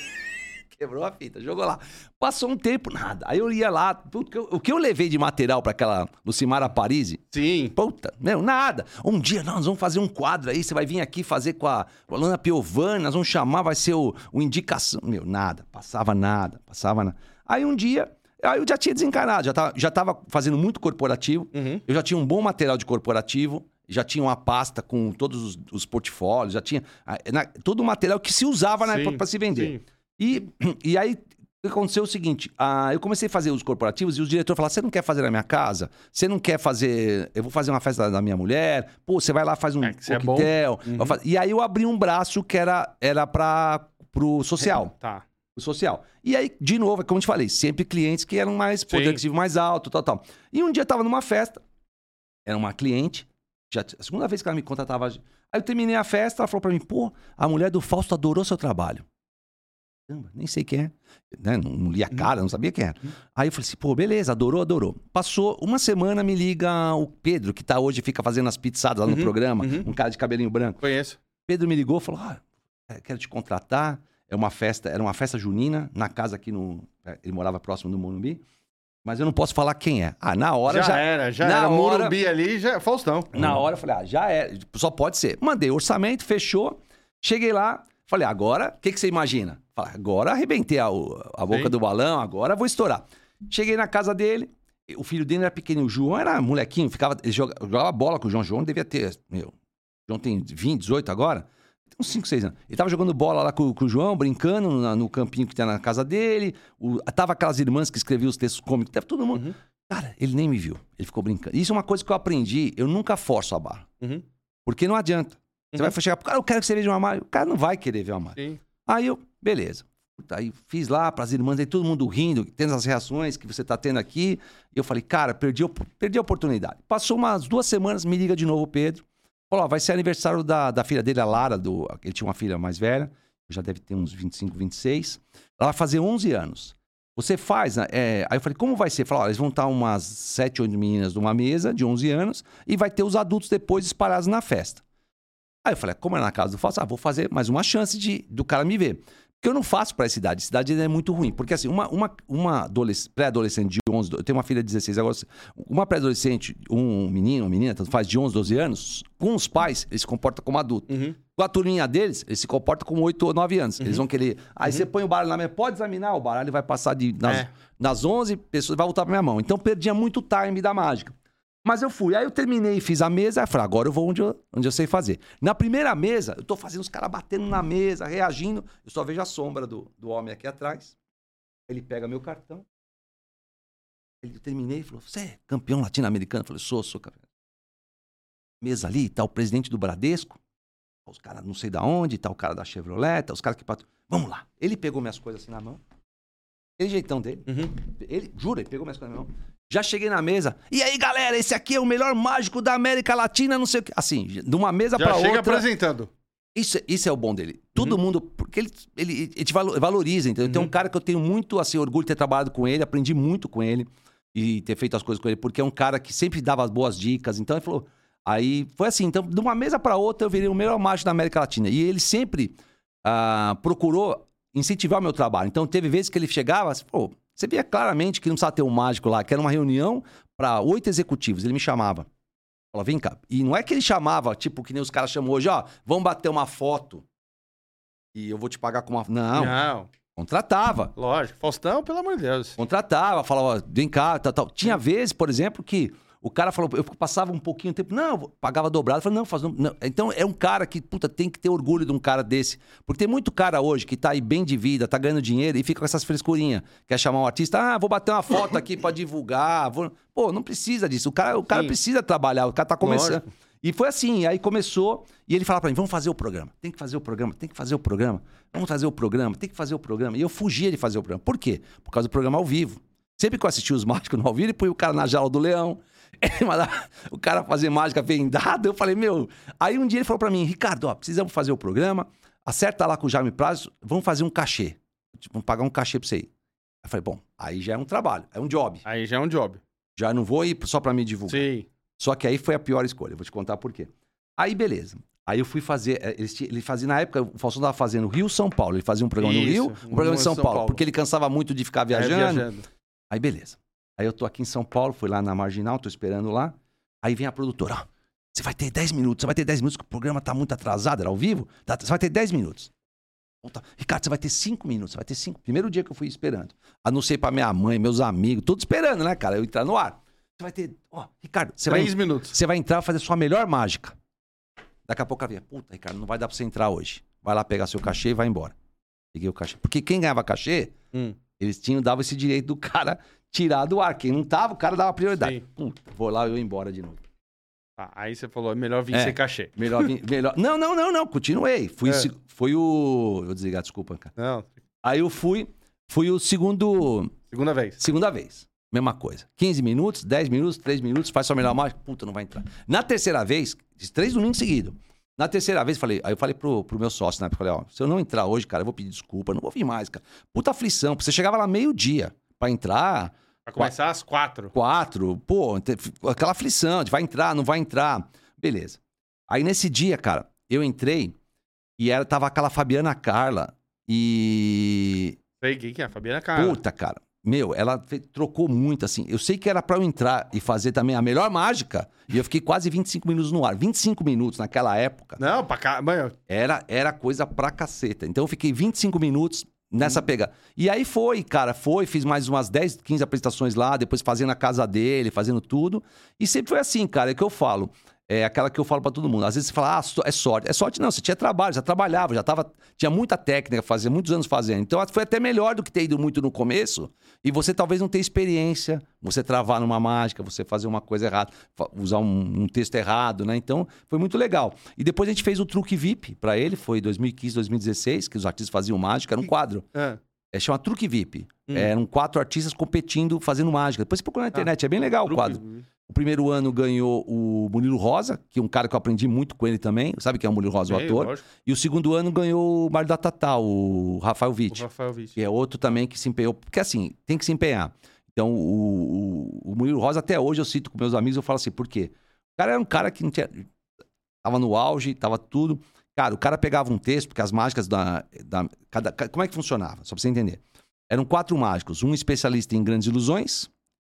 Speaker 3: Quebrou a fita, jogou lá. Passou um tempo, nada. Aí eu ia lá, o que eu- levei de material pra aquela Lucimara Parisi,
Speaker 1: Sim.
Speaker 3: Puta, não, nada. Um dia não, nós vamos fazer um quadro aí, você vai vir aqui fazer com a Rolanda Piovani, nós vamos chamar, vai ser o, o indicação. Meu, nada, passava nada, passava nada. Aí um dia, aí eu já tinha desencanado, já tava, já tava fazendo muito corporativo,
Speaker 1: Uhum.
Speaker 3: eu já tinha um bom material de corporativo, já tinha uma pasta com todos os, os portfólios, já tinha na- todo o material que se usava na
Speaker 1: Sim,
Speaker 3: época para se vender.
Speaker 1: sim.
Speaker 3: E, e aí aconteceu o seguinte: ah, eu comecei a fazer os corporativos e os diretores falaram: você não quer fazer na minha casa? Você não quer fazer. Eu vou fazer uma festa da minha mulher, pô, você vai lá, faz um
Speaker 1: É é
Speaker 3: coquetel.
Speaker 1: Uhum.
Speaker 3: vai fazer- E aí eu abri um braço que era, era para pro social.
Speaker 1: Tá.
Speaker 3: O social. E aí, de novo, é como eu te falei, sempre clientes que eram mais poder aquisitivo mais alto, tal, tal. E um dia eu tava numa festa, era uma cliente, já, a segunda vez que ela me contratava. Aí eu terminei a festa, ela falou pra mim, pô, a mulher do Fausto adorou seu trabalho. Caramba, nem sei quem é. Né? Não, não li a cara, não sabia quem era. Aí eu falei assim, pô, beleza, adorou, adorou. Passou uma semana, me liga o Pedro, que tá hoje, fica fazendo as pizzadas lá no
Speaker 1: Uhum,
Speaker 3: programa,
Speaker 1: uhum.
Speaker 3: um cara de cabelinho branco.
Speaker 1: Conheço.
Speaker 3: Pedro me ligou falou: ah, é, quero te contratar. É uma festa, era uma festa junina na casa aqui no. é, Ele morava próximo do Morumbi. Mas eu não posso falar quem é. Ah, na hora
Speaker 1: já,
Speaker 3: já.
Speaker 1: era, já
Speaker 3: na
Speaker 1: era.
Speaker 3: hora-
Speaker 1: Morumbi ali, já Faustão.
Speaker 3: Na hora eu falei, ah, já é. Só pode ser. Mandei o orçamento, fechou. Cheguei lá, falei, agora, o que, que você imagina? Falei, agora arrebentei a, a boca
Speaker 1: Sim.
Speaker 3: do balão, agora vou estourar. Cheguei na casa dele, o filho dele era pequeno, o João era molequinho, ficava, ele joga- jogava bola com o João. O João devia ter, meu, o João tem 20, 18 agora. Tem uns 5, 6 anos. Ele tava jogando bola lá com, com o João, brincando na- no campinho que tem na casa dele. O, tava aquelas irmãs que escreviam os textos cômicos, tava todo mundo.
Speaker 1: Uhum.
Speaker 3: Cara, ele nem me viu. Ele ficou brincando. Isso é uma coisa que eu aprendi. Eu nunca forço a barra.
Speaker 1: Uhum.
Speaker 3: Porque não adianta. Você
Speaker 1: Uhum.
Speaker 3: vai chegar pro cara, eu quero que você veja uma Mario. O cara não vai querer ver uma Mario.
Speaker 1: Sim.
Speaker 3: Aí eu, beleza. Aí fiz lá pras irmãs, aí todo mundo rindo, tendo as reações que você tá tendo aqui. E eu falei, cara, perdi, a- perdi a oportunidade. Passou umas duas semanas, me liga de novo o Pedro. Falou, ó, vai ser aniversário da, da filha dele, a Lara, do, ele tinha uma filha mais velha, já deve ter uns 25, 26. Ela vai fazer 11 anos. Você faz, né? É, aí eu falei, como vai ser? Falou, eles vão estar umas 7, 8 meninas numa mesa de 11 anos e vai ter os adultos depois espalhados na festa. Aí eu falei, como é na casa do Fausto, ah, vou fazer mais uma chance de, do cara me ver. Porque eu não faço pra essa idade. Essa idade é muito ruim. Porque assim, uma, uma, uma adolesc- pré-adolescente de 11, eu tenho uma filha de 16 agora. Uma pré-adolescente, um menino, uma menina, tanto faz, de 11, 12 anos, com os pais, ele se comporta como adulto.
Speaker 1: Uhum.
Speaker 3: Com a turminha deles, ele se comporta como 8 ou 9 anos. Eles vão querer. Aí você põe o baralho na mesa, pode examinar, o baralho vai passar de, nas,
Speaker 1: É.
Speaker 3: nas 11 pessoas, vai voltar pra minha mão. Então perdia muito time da mágica. Mas eu fui. Aí eu terminei e fiz a mesa. Aí eu falei, agora eu vou onde eu, onde eu sei fazer. Na primeira mesa, eu tô fazendo os caras batendo na mesa, reagindo. Eu só vejo a sombra do, do homem aqui atrás. Ele pega meu cartão. Ele terminei e falou: Você é campeão latino-americano? Eu falei: Sou, sou campeão. Mesa ali, tá o presidente do Bradesco, os caras não sei da onde, tá o cara da Chevrolet, tá os caras que. pat- Vamos lá. Ele pegou minhas coisas assim na mão. Aquele jeitão dele.
Speaker 1: Uhum.
Speaker 3: Ele, jura, ele pegou minhas coisas na mão. Já cheguei na mesa. E aí, galera, esse aqui é o melhor mágico da América Latina, não sei o quê. Assim, de uma mesa
Speaker 1: Já
Speaker 3: pra
Speaker 1: chega
Speaker 3: outra.
Speaker 1: apresentando.
Speaker 3: Isso, isso é o bom dele. Todo mundo. Porque ele, ele, ele te valo- valoriza, entendeu? Tem um cara que eu tenho muito assim, orgulho de ter trabalhado com ele, aprendi muito com ele e ter feito as coisas com ele, porque é um cara que sempre dava as boas dicas. Então ele falou. Aí foi assim, então, de uma mesa para outra, eu virei o melhor mágico da América Latina. E ele sempre ah, procurou incentivar o meu trabalho. Então teve vezes que ele chegava, assim, pô, você via claramente que não precisava ter um mágico lá, que era uma reunião para oito executivos. Ele me chamava. Falava, vem cá. E não é que ele chamava, tipo, que nem os caras chamam hoje, ó, vamos bater uma foto. E eu vou te pagar com uma. Não,
Speaker 1: Não,
Speaker 3: contratava.
Speaker 1: lógico. Faustão, pelo amor de Deus.
Speaker 3: Contratava, falava, ó, vem cá, tal, tal. Tinha vezes, por exemplo, que o cara falou, eu passava um pouquinho de tempo, não, pagava dobrado. Eu falei, não, faz, não. Então é um cara que, puta, tem que ter orgulho de um cara desse. Porque tem muito cara hoje que tá aí bem de vida, tá ganhando dinheiro e fica com essas frescurinhas. Quer chamar um artista, ah, vou bater uma foto aqui pra divulgar. Vou... Pô, não precisa disso. O cara, o cara
Speaker 1: Sim.
Speaker 3: precisa trabalhar, o cara tá começando.
Speaker 1: Lógico.
Speaker 3: E foi assim, aí começou, e ele falava pra mim, vamos fazer o programa, tem que fazer o programa, tem que fazer o programa, vamos fazer o programa, tem que fazer o programa. E eu fugia de fazer o programa. Por quê? Por causa do programa ao vivo. Sempre que eu assistia os mágicos no ao vivo, ele põe o cara na jaula do leão, ele mandava o cara fazer mágica vendado, eu falei, meu... Aí um dia ele falou pra mim, Ricardo, ó, precisamos fazer o programa, acerta lá com o Jaime Prazo, vamos fazer um cachê. Tipo, vamos pagar um cachê pra você ir. Eu falei, bom, aí já é um trabalho, é um job.
Speaker 1: Aí já é um job.
Speaker 3: Já não vou ir só pra me divulgar.
Speaker 1: Sim.
Speaker 3: Só que aí foi a pior escolha, eu vou te contar por quê. Aí, beleza. Aí eu fui fazer. eh, ele fazia, na época, o Faustão tava fazendo Rio São Paulo. Ele fazia um programa no
Speaker 1: Isso,
Speaker 3: Rio,
Speaker 1: um
Speaker 3: programa em São, Paulo, Porque ele cansava muito de ficar
Speaker 1: É,
Speaker 3: viajando. Aí, beleza. Aí eu tô aqui em São Paulo, fui lá na Marginal, tô esperando lá. Aí vem a produtora, ó. Você vai ter 10 minutos, você vai ter 10 minutos, que o programa tá muito atrasado, era ao vivo. Tá- Você vai ter 10 minutos. Tá. Ricardo, você vai ter 5 minutos, você vai ter 5. Primeiro dia que eu fui esperando. Anunciei pra minha mãe, meus amigos, todos esperando, né, cara? Eu entrar no ar. Você vai ter. Ó, Ricardo, você vai,
Speaker 1: Três minutos.
Speaker 3: você vai entrar e fazer sua melhor mágica. Daqui a pouco ela vinha, puta, Ricardo, não vai dar pra você entrar hoje. Vai lá pegar seu cachê e vai embora. Peguei o cachê. Porque quem ganhava cachê,
Speaker 1: Hum.
Speaker 3: eles tinham, dava esse direito do cara tirar do ar. Quem não tava, o cara dava prioridade. Vou lá eu ir embora de novo.
Speaker 1: Tá, aí você falou, é melhor vir
Speaker 3: É.
Speaker 1: sem cachê.
Speaker 3: Melhor, vir- melhor. Não, não, não, não. Continuei. Fui,
Speaker 1: É.
Speaker 3: se- foi o. Eu vou desligar, desculpa, cara.
Speaker 1: Não,
Speaker 3: Aí eu fui. Fui o segundo.
Speaker 1: segunda vez.
Speaker 3: Segunda vez. Mesma coisa. 15 minutos, 10 minutos, 3 minutos, faz sua melhor mágica. Puta, não vai entrar. Na terceira vez, fiz três domingos seguidos. Na terceira vez, falei, aí eu falei pro, pro meu sócio, né? Falei, ó, se eu não entrar hoje, cara, eu vou pedir desculpa, não vou vir mais, cara. Puta aflição, porque você chegava lá meio-dia pra entrar,
Speaker 1: Pra começar às quatro.
Speaker 3: quatro, pô, aquela aflição de vai entrar, não vai entrar. Beleza. Aí nesse dia, cara, eu entrei e era, tava aquela Fabiana Carla e
Speaker 1: Sei quem que é, Fabiana Cara.
Speaker 3: Puta, cara. Meu, ela trocou muito, assim. Eu sei que era pra eu entrar e fazer também a melhor mágica. E eu fiquei quase 25 minutos no ar. 25 minutos naquela época.
Speaker 1: Não, pra cá. Mano,
Speaker 3: Era, era coisa pra caceta. Então eu fiquei 25 minutos nessa pegada. E aí foi, cara, foi, fiz mais umas 10, 15 apresentações lá, depois fazendo a casa dele, fazendo tudo. E sempre foi assim, cara, é que eu falo. É aquela que eu falo pra todo mundo. Às vezes você fala, ah, é sorte. É sorte não, você tinha trabalho, já trabalhava, já tava, tinha muita técnica, fazia muitos anos fazendo. Então foi até melhor do que ter ido muito no começo e você talvez não ter experiência, você travar numa mágica, você fazer uma coisa errada, usar um, um texto errado, né? Então foi muito legal. E depois a gente fez o truque VIP pra ele, foi 2015, 2016, que os artistas faziam mágica, era um quadro.
Speaker 1: é.
Speaker 3: É, chama Truque VIP.
Speaker 1: Hum.
Speaker 3: Eram quatro artistas competindo, fazendo mágica. Depois você procura na internet, é bem legal o
Speaker 1: Truque-
Speaker 3: quadro. O primeiro ano ganhou o Murilo Rosa, que é um cara que eu aprendi muito com ele também. Sabe quem é o Murilo Rosa, o
Speaker 1: Sei,
Speaker 3: ator?
Speaker 1: lógico,
Speaker 3: E o segundo ano ganhou o Mário da Tatá, o Rafael
Speaker 1: O
Speaker 3: Witt,
Speaker 1: Rafael Vitti.
Speaker 3: que é outro também que se empenhou. Porque assim, tem que se empenhar. Então, o, o, o Murilo Rosa, até hoje, eu cito com meus amigos, eu falo assim, por quê? O cara era um cara que não tinha. Tava no auge, tava tudo. Cara, o cara pegava um texto, porque as mágicas da. da cada, ca- como é que funcionava? Só pra você entender. Eram quatro mágicos, um especialista em grandes ilusões,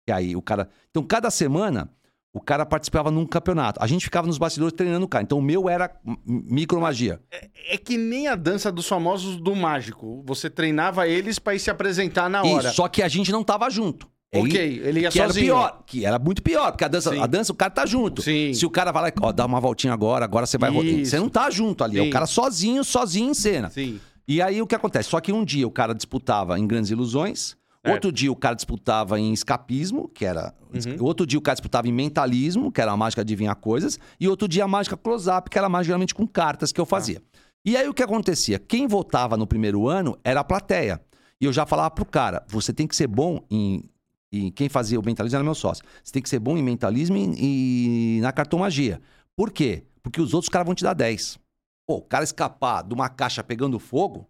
Speaker 3: e aí o cara. Então, cada semana, o cara participava num campeonato. A gente ficava nos bastidores treinando o cara. Então, o meu era micromagia.
Speaker 1: É que nem a dança dos famosos do mágico. Você treinava eles pra ir se apresentar na hora.
Speaker 3: Isso, só que a gente não tava junto.
Speaker 1: Ok,
Speaker 3: Ele-
Speaker 1: ele ia
Speaker 3: que era
Speaker 1: sozinho.
Speaker 3: pior, que era muito pior, porque a dança,
Speaker 1: Sim.
Speaker 3: a dança o cara tá junto.
Speaker 1: Sim.
Speaker 3: Se o cara vai lá, ó, dá uma voltinha agora, agora você vai rodar.
Speaker 1: Isso.
Speaker 3: Você não tá junto ali, é
Speaker 1: Sim.
Speaker 3: o cara sozinho, sozinho em cena.
Speaker 1: Sim.
Speaker 3: E aí o que acontece? Só que um dia o cara disputava em Grandes Ilusões,
Speaker 1: É.
Speaker 3: Outro dia o cara disputava em escapismo, que era.
Speaker 1: Uhum.
Speaker 3: Outro dia o cara disputava em mentalismo, que era a mágica de adivinhar coisas. E outro dia a mágica close-up, que era a mágica geralmente com cartas que eu fazia. E aí o que acontecia? Quem votava no primeiro ano era a plateia. E eu já falava pro cara: você tem que ser bom em. em quem fazia o mentalismo era meu sócio. Você tem que ser bom em mentalismo e, e na cartomagia. Por quê? Porque os outros caras vão te dar 10. Pô, o cara escapar de uma caixa pegando fogo,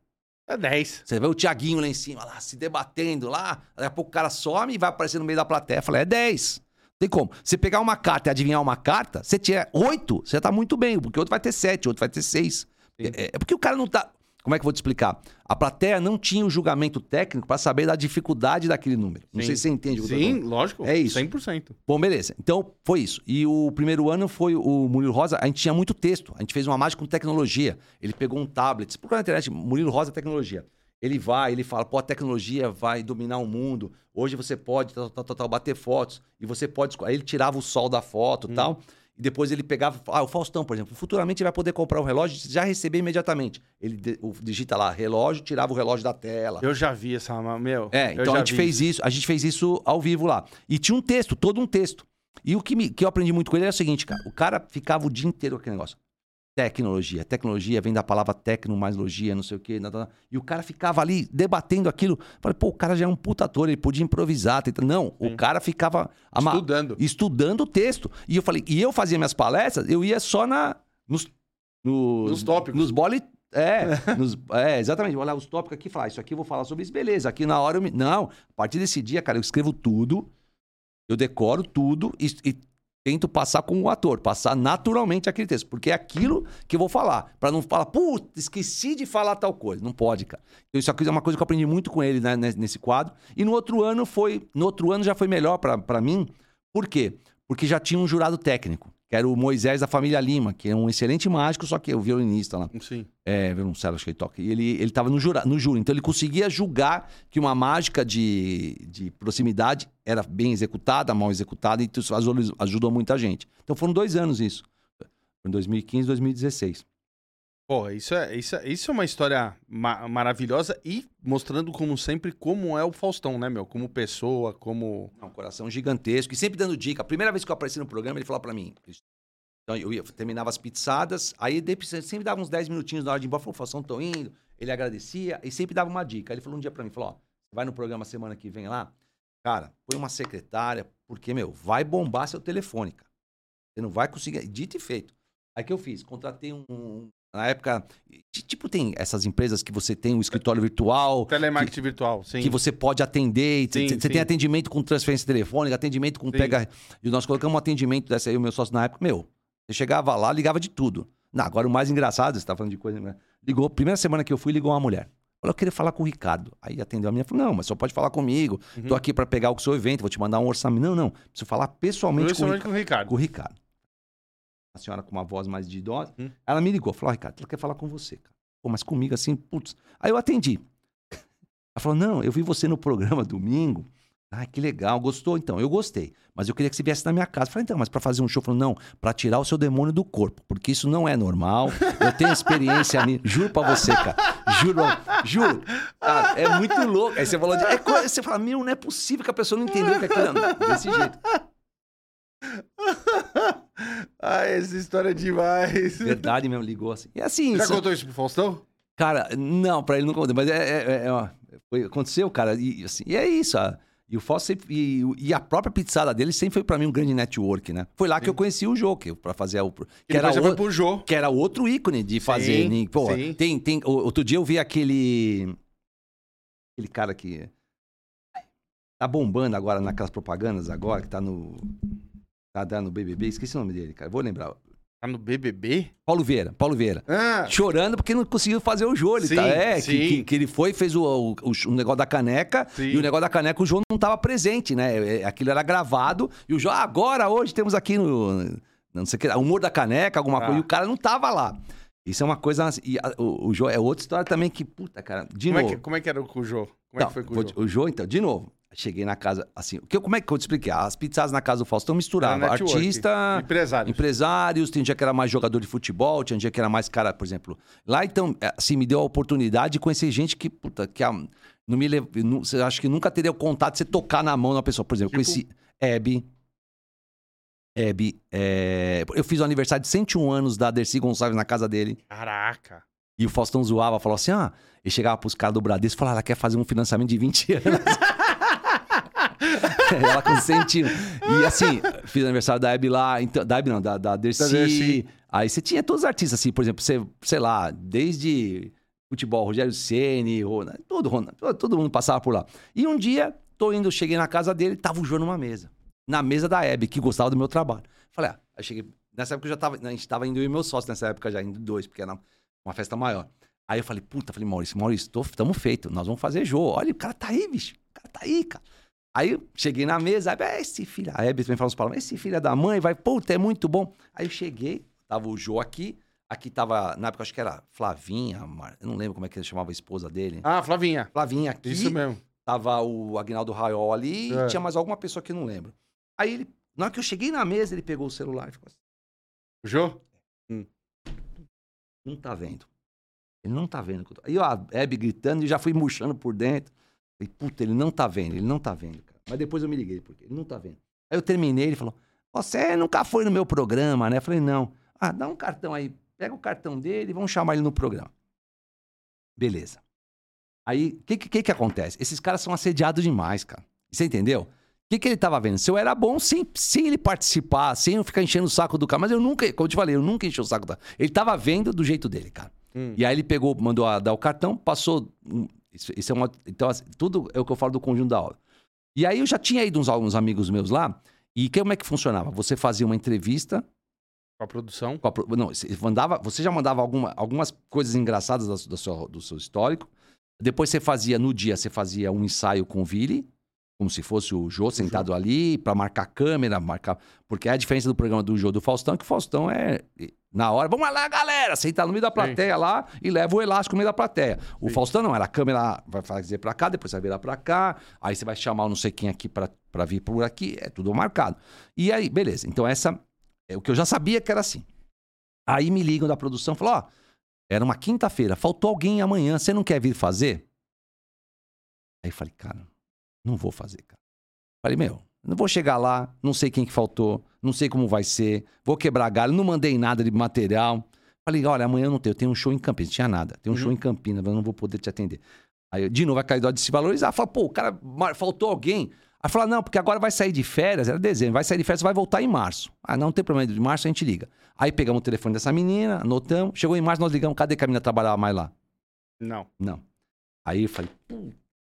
Speaker 1: É 10.
Speaker 3: você vê o Tiaguinho lá em cima, lá, se debatendo lá, daqui a pouco o cara some e vai aparecer no meio da plateia. Fala, é 10. Tem como. Você pegar uma carta e adivinhar uma carta, você tiver 8, você tá muito bem, porque outro vai ter 7, outro vai ter 6. É, é porque o cara não tá. Como é que eu vou te explicar? A plateia não tinha o julgamento técnico pra saber da dificuldade daquele número. Não
Speaker 1: Sim.
Speaker 3: sei se você entende o que
Speaker 1: Sim, lógico.
Speaker 3: É isso.
Speaker 1: 100%.
Speaker 3: Bom, beleza. Então, foi isso. E o primeiro ano foi o Murilo Rosa. A gente tinha muito texto. A gente fez uma mágica com tecnologia. Ele pegou um tablet. Procura na internet, Murilo Rosa Tecnologia. Ele vai, ele fala, pô, a tecnologia vai dominar o mundo. Hoje você pode tal, tal, tal, tal, bater fotos. E você pode... Aí ele tirava o sol da foto e tal. E depois ele pegava... Ah, o Faustão, por exemplo. Futuramente ele vai poder comprar o relógio e já receber imediatamente. Ele digita lá, relógio, tirava o relógio da tela.
Speaker 1: Eu já vi essa, meu.
Speaker 3: É,
Speaker 1: eu
Speaker 3: então
Speaker 1: já
Speaker 3: a gente
Speaker 1: vi
Speaker 3: fez isso, a gente fez isso ao vivo lá. E tinha um texto, todo um texto. E o que, me- que eu aprendi muito com ele é o seguinte, cara. O cara ficava o dia inteiro com aquele negócio. Tecnologia. Tecnologia vem da palavra tecno mais logia, não sei o quê. nada, nada. E o cara ficava ali debatendo aquilo. Falei, pô, o cara já é um puta ator, ele podia improvisar. tenta- Não, o cara ficava ama-
Speaker 1: Estudando.
Speaker 3: estudando o texto. E eu falei, e eu fazia minhas palestras, eu ia só na. Nos, nos,
Speaker 1: Nos tópicos.
Speaker 3: Nos bole. É, nos- é, exatamente. Vou olhar os tópicos aqui e falar, isso aqui eu vou falar sobre isso, beleza. Aqui na hora eu me. Não, a partir desse dia, cara, eu escrevo tudo, eu decoro tudo e, e tento passar com o ator, passar naturalmente aquele texto, porque é aquilo que eu vou falar. Pra não falar, puta, esqueci de falar tal coisa. Não pode, cara. Então, isso aqui é uma coisa que eu aprendi muito com ele né, nes- nesse quadro. E no outro ano foi. No outro ano já foi melhor pra mim. Por quê? Porque já tinha um jurado técnico, que era o Moisés da família Lima, que é um excelente mágico, só que é o violinista lá.
Speaker 1: Sim.
Speaker 3: É, violoncelo, acho que ele toca. E ele, ele tava no, jura, no júri. Então ele conseguia julgar que uma mágica de, de proximidade era bem executada, mal executada, e isso ajudou, muita gente. Então foram dois anos isso. Foi em 2015 2016.
Speaker 1: Pô, isso é, isso, é, isso é uma história ma- maravilhosa e mostrando, como sempre, como é o Faustão, né, meu? Como pessoa, como.
Speaker 3: É um coração gigantesco. E sempre dando dica. A primeira vez que eu apareci no programa, ele falou pra mim. Então eu ia, terminava as pizzadas, aí sempre dava uns 10 minutinhos na hora de ir embora. Falou, Faustão, tô indo. Ele agradecia e sempre dava uma dica. Ele falou um dia pra mim, falou, ó, vai no programa semana que vem lá? Cara, põe uma secretária, porque, meu, vai bombar seu telefone, cara. Você não vai conseguir. Dito e feito. Aí que eu fiz? Contratei um. um- na época, ti- tipo, tem essas empresas que você tem um escritório virtual,
Speaker 1: Telemarketing virtual, sim.
Speaker 3: que você pode atender.
Speaker 1: Sim,
Speaker 3: Você
Speaker 1: sim.
Speaker 3: tem atendimento com transferência telefônica, atendimento com
Speaker 1: Sim.
Speaker 3: pega. E nós colocamos um atendimento dessa aí, o meu sócio na época, meu. Você chegava lá, ligava de tudo. Não, agora o mais engraçado, você tá falando de coisa. Né? Ligou, primeira semana que eu fui, ligou uma mulher. Falou, eu queria falar com o Ricardo. Aí atendeu a minha, falou, não, mas só pode falar comigo.
Speaker 1: Uhum.
Speaker 3: Tô aqui para pegar o seu evento, vou te mandar um orçamento. Não, não, preciso falar pessoalmente com o
Speaker 1: Ricardo.
Speaker 3: com o Ricardo. A senhora com uma voz mais de idosa.
Speaker 1: Hum.
Speaker 3: Ela me ligou, falou, "Ó, Ricardo, ela quer falar com você, cara. Pô, mas comigo assim, putz. Aí eu atendi. Ela falou, não, eu vi você no programa domingo. Ah, que legal, gostou então? Eu gostei, mas eu queria que você viesse na minha casa. Eu Falei, então, mas pra fazer um show? Falou, não, pra tirar o seu demônio do corpo, porque isso não é normal. Eu tenho experiência nisso, juro pra você, cara. Juro, juro. Cara, é muito louco. Aí você falou de. É, você fala, meu, não é possível que a pessoa não entendeu que aquilo é desse jeito.
Speaker 1: ah, essa história é demais.
Speaker 3: Verdade mesmo, ligou assim. E assim,
Speaker 1: Já
Speaker 3: isso-
Speaker 1: contou isso pro Faustão?
Speaker 3: Cara, não, pra ele não contei, mas é, é- é- é, ó, foi- aconteceu, cara, e, assim, e é isso. ah, e o Fausto sempre, e, e a própria pizzada dele sempre foi pra mim um grande network, né? Foi lá que eu conheci o Jô, que, pra fazer o. Que era,
Speaker 1: você foi
Speaker 3: o,
Speaker 1: pro Jô.
Speaker 3: que era outro ícone de fazer.
Speaker 1: Sim,
Speaker 3: né? Pô,
Speaker 1: sim.
Speaker 3: tem, tem. o- Outro dia eu vi aquele. Aquele cara que. Tá bombando agora naquelas propagandas agora, que tá no. Tá dando BBB, esqueci o nome dele, cara. Vou lembrar.
Speaker 1: Tá no BBB?
Speaker 3: Paulo Vieira, Paulo Vieira.
Speaker 1: Ah,
Speaker 3: Chorando porque não conseguiu fazer o jogo. Ele tá, é, que, que, que ele foi, fez o, o, o negócio da caneca.
Speaker 1: Sim.
Speaker 3: E o negócio da caneca, o João não tava presente, né? É, Aquilo era gravado. E o João, ah, agora, hoje, temos aqui no. Não sei o que, humor da caneca, alguma
Speaker 1: Ah.
Speaker 3: coisa. E o cara não tava lá. Isso é uma coisa. assim, E a- o, o João é outra história também que, puta, cara, de
Speaker 1: como, é
Speaker 3: novo.
Speaker 1: que, como é que era o Jô? Como é
Speaker 3: Não,
Speaker 1: que foi com o Jô?
Speaker 3: o Jô, então, de novo. Cheguei na casa, assim. que, como é que eu te expliquei? As pizzadas na casa do Faustão misturavam
Speaker 1: Era network.
Speaker 3: artista,
Speaker 1: Empresário.
Speaker 3: empresários, tem dia que era mais jogador de futebol, tinha dia que era mais cara, por exemplo. Lá, então, é, assim, me deu a oportunidade de conhecer gente que, puta, que a- Não me lev... não, você acha que nunca teria o contato de você tocar na mão de uma pessoa. Por exemplo, eu
Speaker 1: Tipo?
Speaker 3: conheci Hebe. Hebe. é, Eu fiz o aniversário de 101 anos da Dercy Gonçalves na casa dele.
Speaker 1: Caraca.
Speaker 3: E o Faustão zoava, falou assim: ah, ele chegava pros caras do Bradesco e falava, ela quer fazer um financiamento de 20 anos. ela 100 E assim, fiz aniversário da Hebe lá, então, da Hebe não, da, da Dercy.
Speaker 1: Da Dercy.
Speaker 3: Aí você tinha todos os artistas, assim, por exemplo, você, sei lá, desde futebol, Rogério Ceni, todo, Rona, todo, todo mundo passava por lá. E um dia, tô indo, cheguei na casa dele, tava o Jô numa mesa. Na mesa da Hebe, que gostava do meu trabalho. Falei, ah, aí cheguei. Nessa época eu já tava. A gente tava indo eu e meu sócio nessa época já, indo dois, porque era uma festa maior. Aí eu falei, puta, falei, Maurício, Maurício, tô, tamo feito, nós vamos fazer Jô. Olha, o cara tá aí, bicho. O cara tá aí, cara. Aí eu cheguei na mesa, aí, "Ah, esse filho, a Hebe também fala uns palavras, esse filho da mãe vai, puta, é muito bom. Aí eu cheguei, tava o Jô aqui, aqui tava, na época acho que era Flavinha, eu não lembro como é que ele chamava a esposa dele.
Speaker 1: Ah, Flavinha.
Speaker 3: Flavinha aqui,
Speaker 1: Isso mesmo.
Speaker 3: tava o Agnaldo Raiol ali
Speaker 1: É.
Speaker 3: e tinha mais alguma pessoa que eu não lembro. Aí ele, na hora que eu cheguei na mesa, ele pegou o celular e ficou assim,
Speaker 1: O Jô?
Speaker 3: não tá vendo. Ele não tá vendo. eu tô-" Aí ó, a Hebe gritando e já fui murchando por dentro. Falei, puta, ele não tá vendo, ele não tá vendo. Mas depois eu me liguei, porque ele não tá vendo. Aí eu terminei, ele falou, você nunca foi no meu programa, né? Eu falei, não. Ah, dá um cartão aí, pega o cartão dele e vamos chamar ele no programa. Beleza. Aí, o que, que que acontece? Esses caras são assediados demais, cara. Você entendeu? O que, que ele tava vendo? Se eu era bom sem, sem ele participar, sem eu ficar enchendo o saco do cara. Mas eu nunca, como eu te falei, eu nunca enchi o saco do cara. Ele tava vendo do jeito dele, cara.
Speaker 1: Hum.
Speaker 3: E aí ele pegou, mandou a- dar o cartão, passou. um, Isso, isso é uma. Então, assim, tudo é o que eu falo do conjunto da obra. E aí eu já tinha ido uns, uns amigos meus lá. E como é que funcionava? Você fazia uma entrevista.
Speaker 1: Com a produção.
Speaker 3: com a pro- não, você, mandava, você já mandava alguma, algumas coisas engraçadas da, su- da sua- do seu histórico. Depois você fazia, no dia, você fazia um ensaio com o Vili, como se fosse o Jô sentado ali, pra marcar câmera, marcar. Porque a diferença do programa do Jô do Faustão é que o Faustão é. Na hora, vamos lá, galera! Senta no meio da plateia lá e leva o elástico no meio da plateia. O
Speaker 1: Sim.
Speaker 3: Faustão não, era a câmera vai fazer pra cá, depois vai virar pra cá, aí você vai chamar o não sei quem aqui pra, pra vir por aqui, é tudo marcado. E aí, beleza. Então, essa é o que eu já sabia que era assim. Aí me ligam da produção, falam, ó, era uma quinta-feira, faltou alguém amanhã, você não quer vir fazer? Aí eu falei, cara, não vou fazer, cara. Falei, meu, não vou chegar lá, não sei quem que faltou, não sei como vai ser, vou quebrar galho, não mandei nada de material. Falei, olha, amanhã eu não tenho, eu tenho um show em Campinas, não tinha nada, tem um
Speaker 1: Uhum.
Speaker 3: show em Campinas, eu não vou poder te atender. Aí, de novo, cair dó de se valorizar. Fala, pô, o cara, faltou alguém. Aí fala, não, porque agora vai sair de férias, era dezembro, vai sair de férias, vai voltar em março. Ah, não tem problema, de março a gente liga. Aí pegamos o telefone dessa menina, anotamos, chegou em março, nós ligamos, cadê que a menina trabalhava mais lá?
Speaker 1: Não.
Speaker 3: Não. Aí eu falei,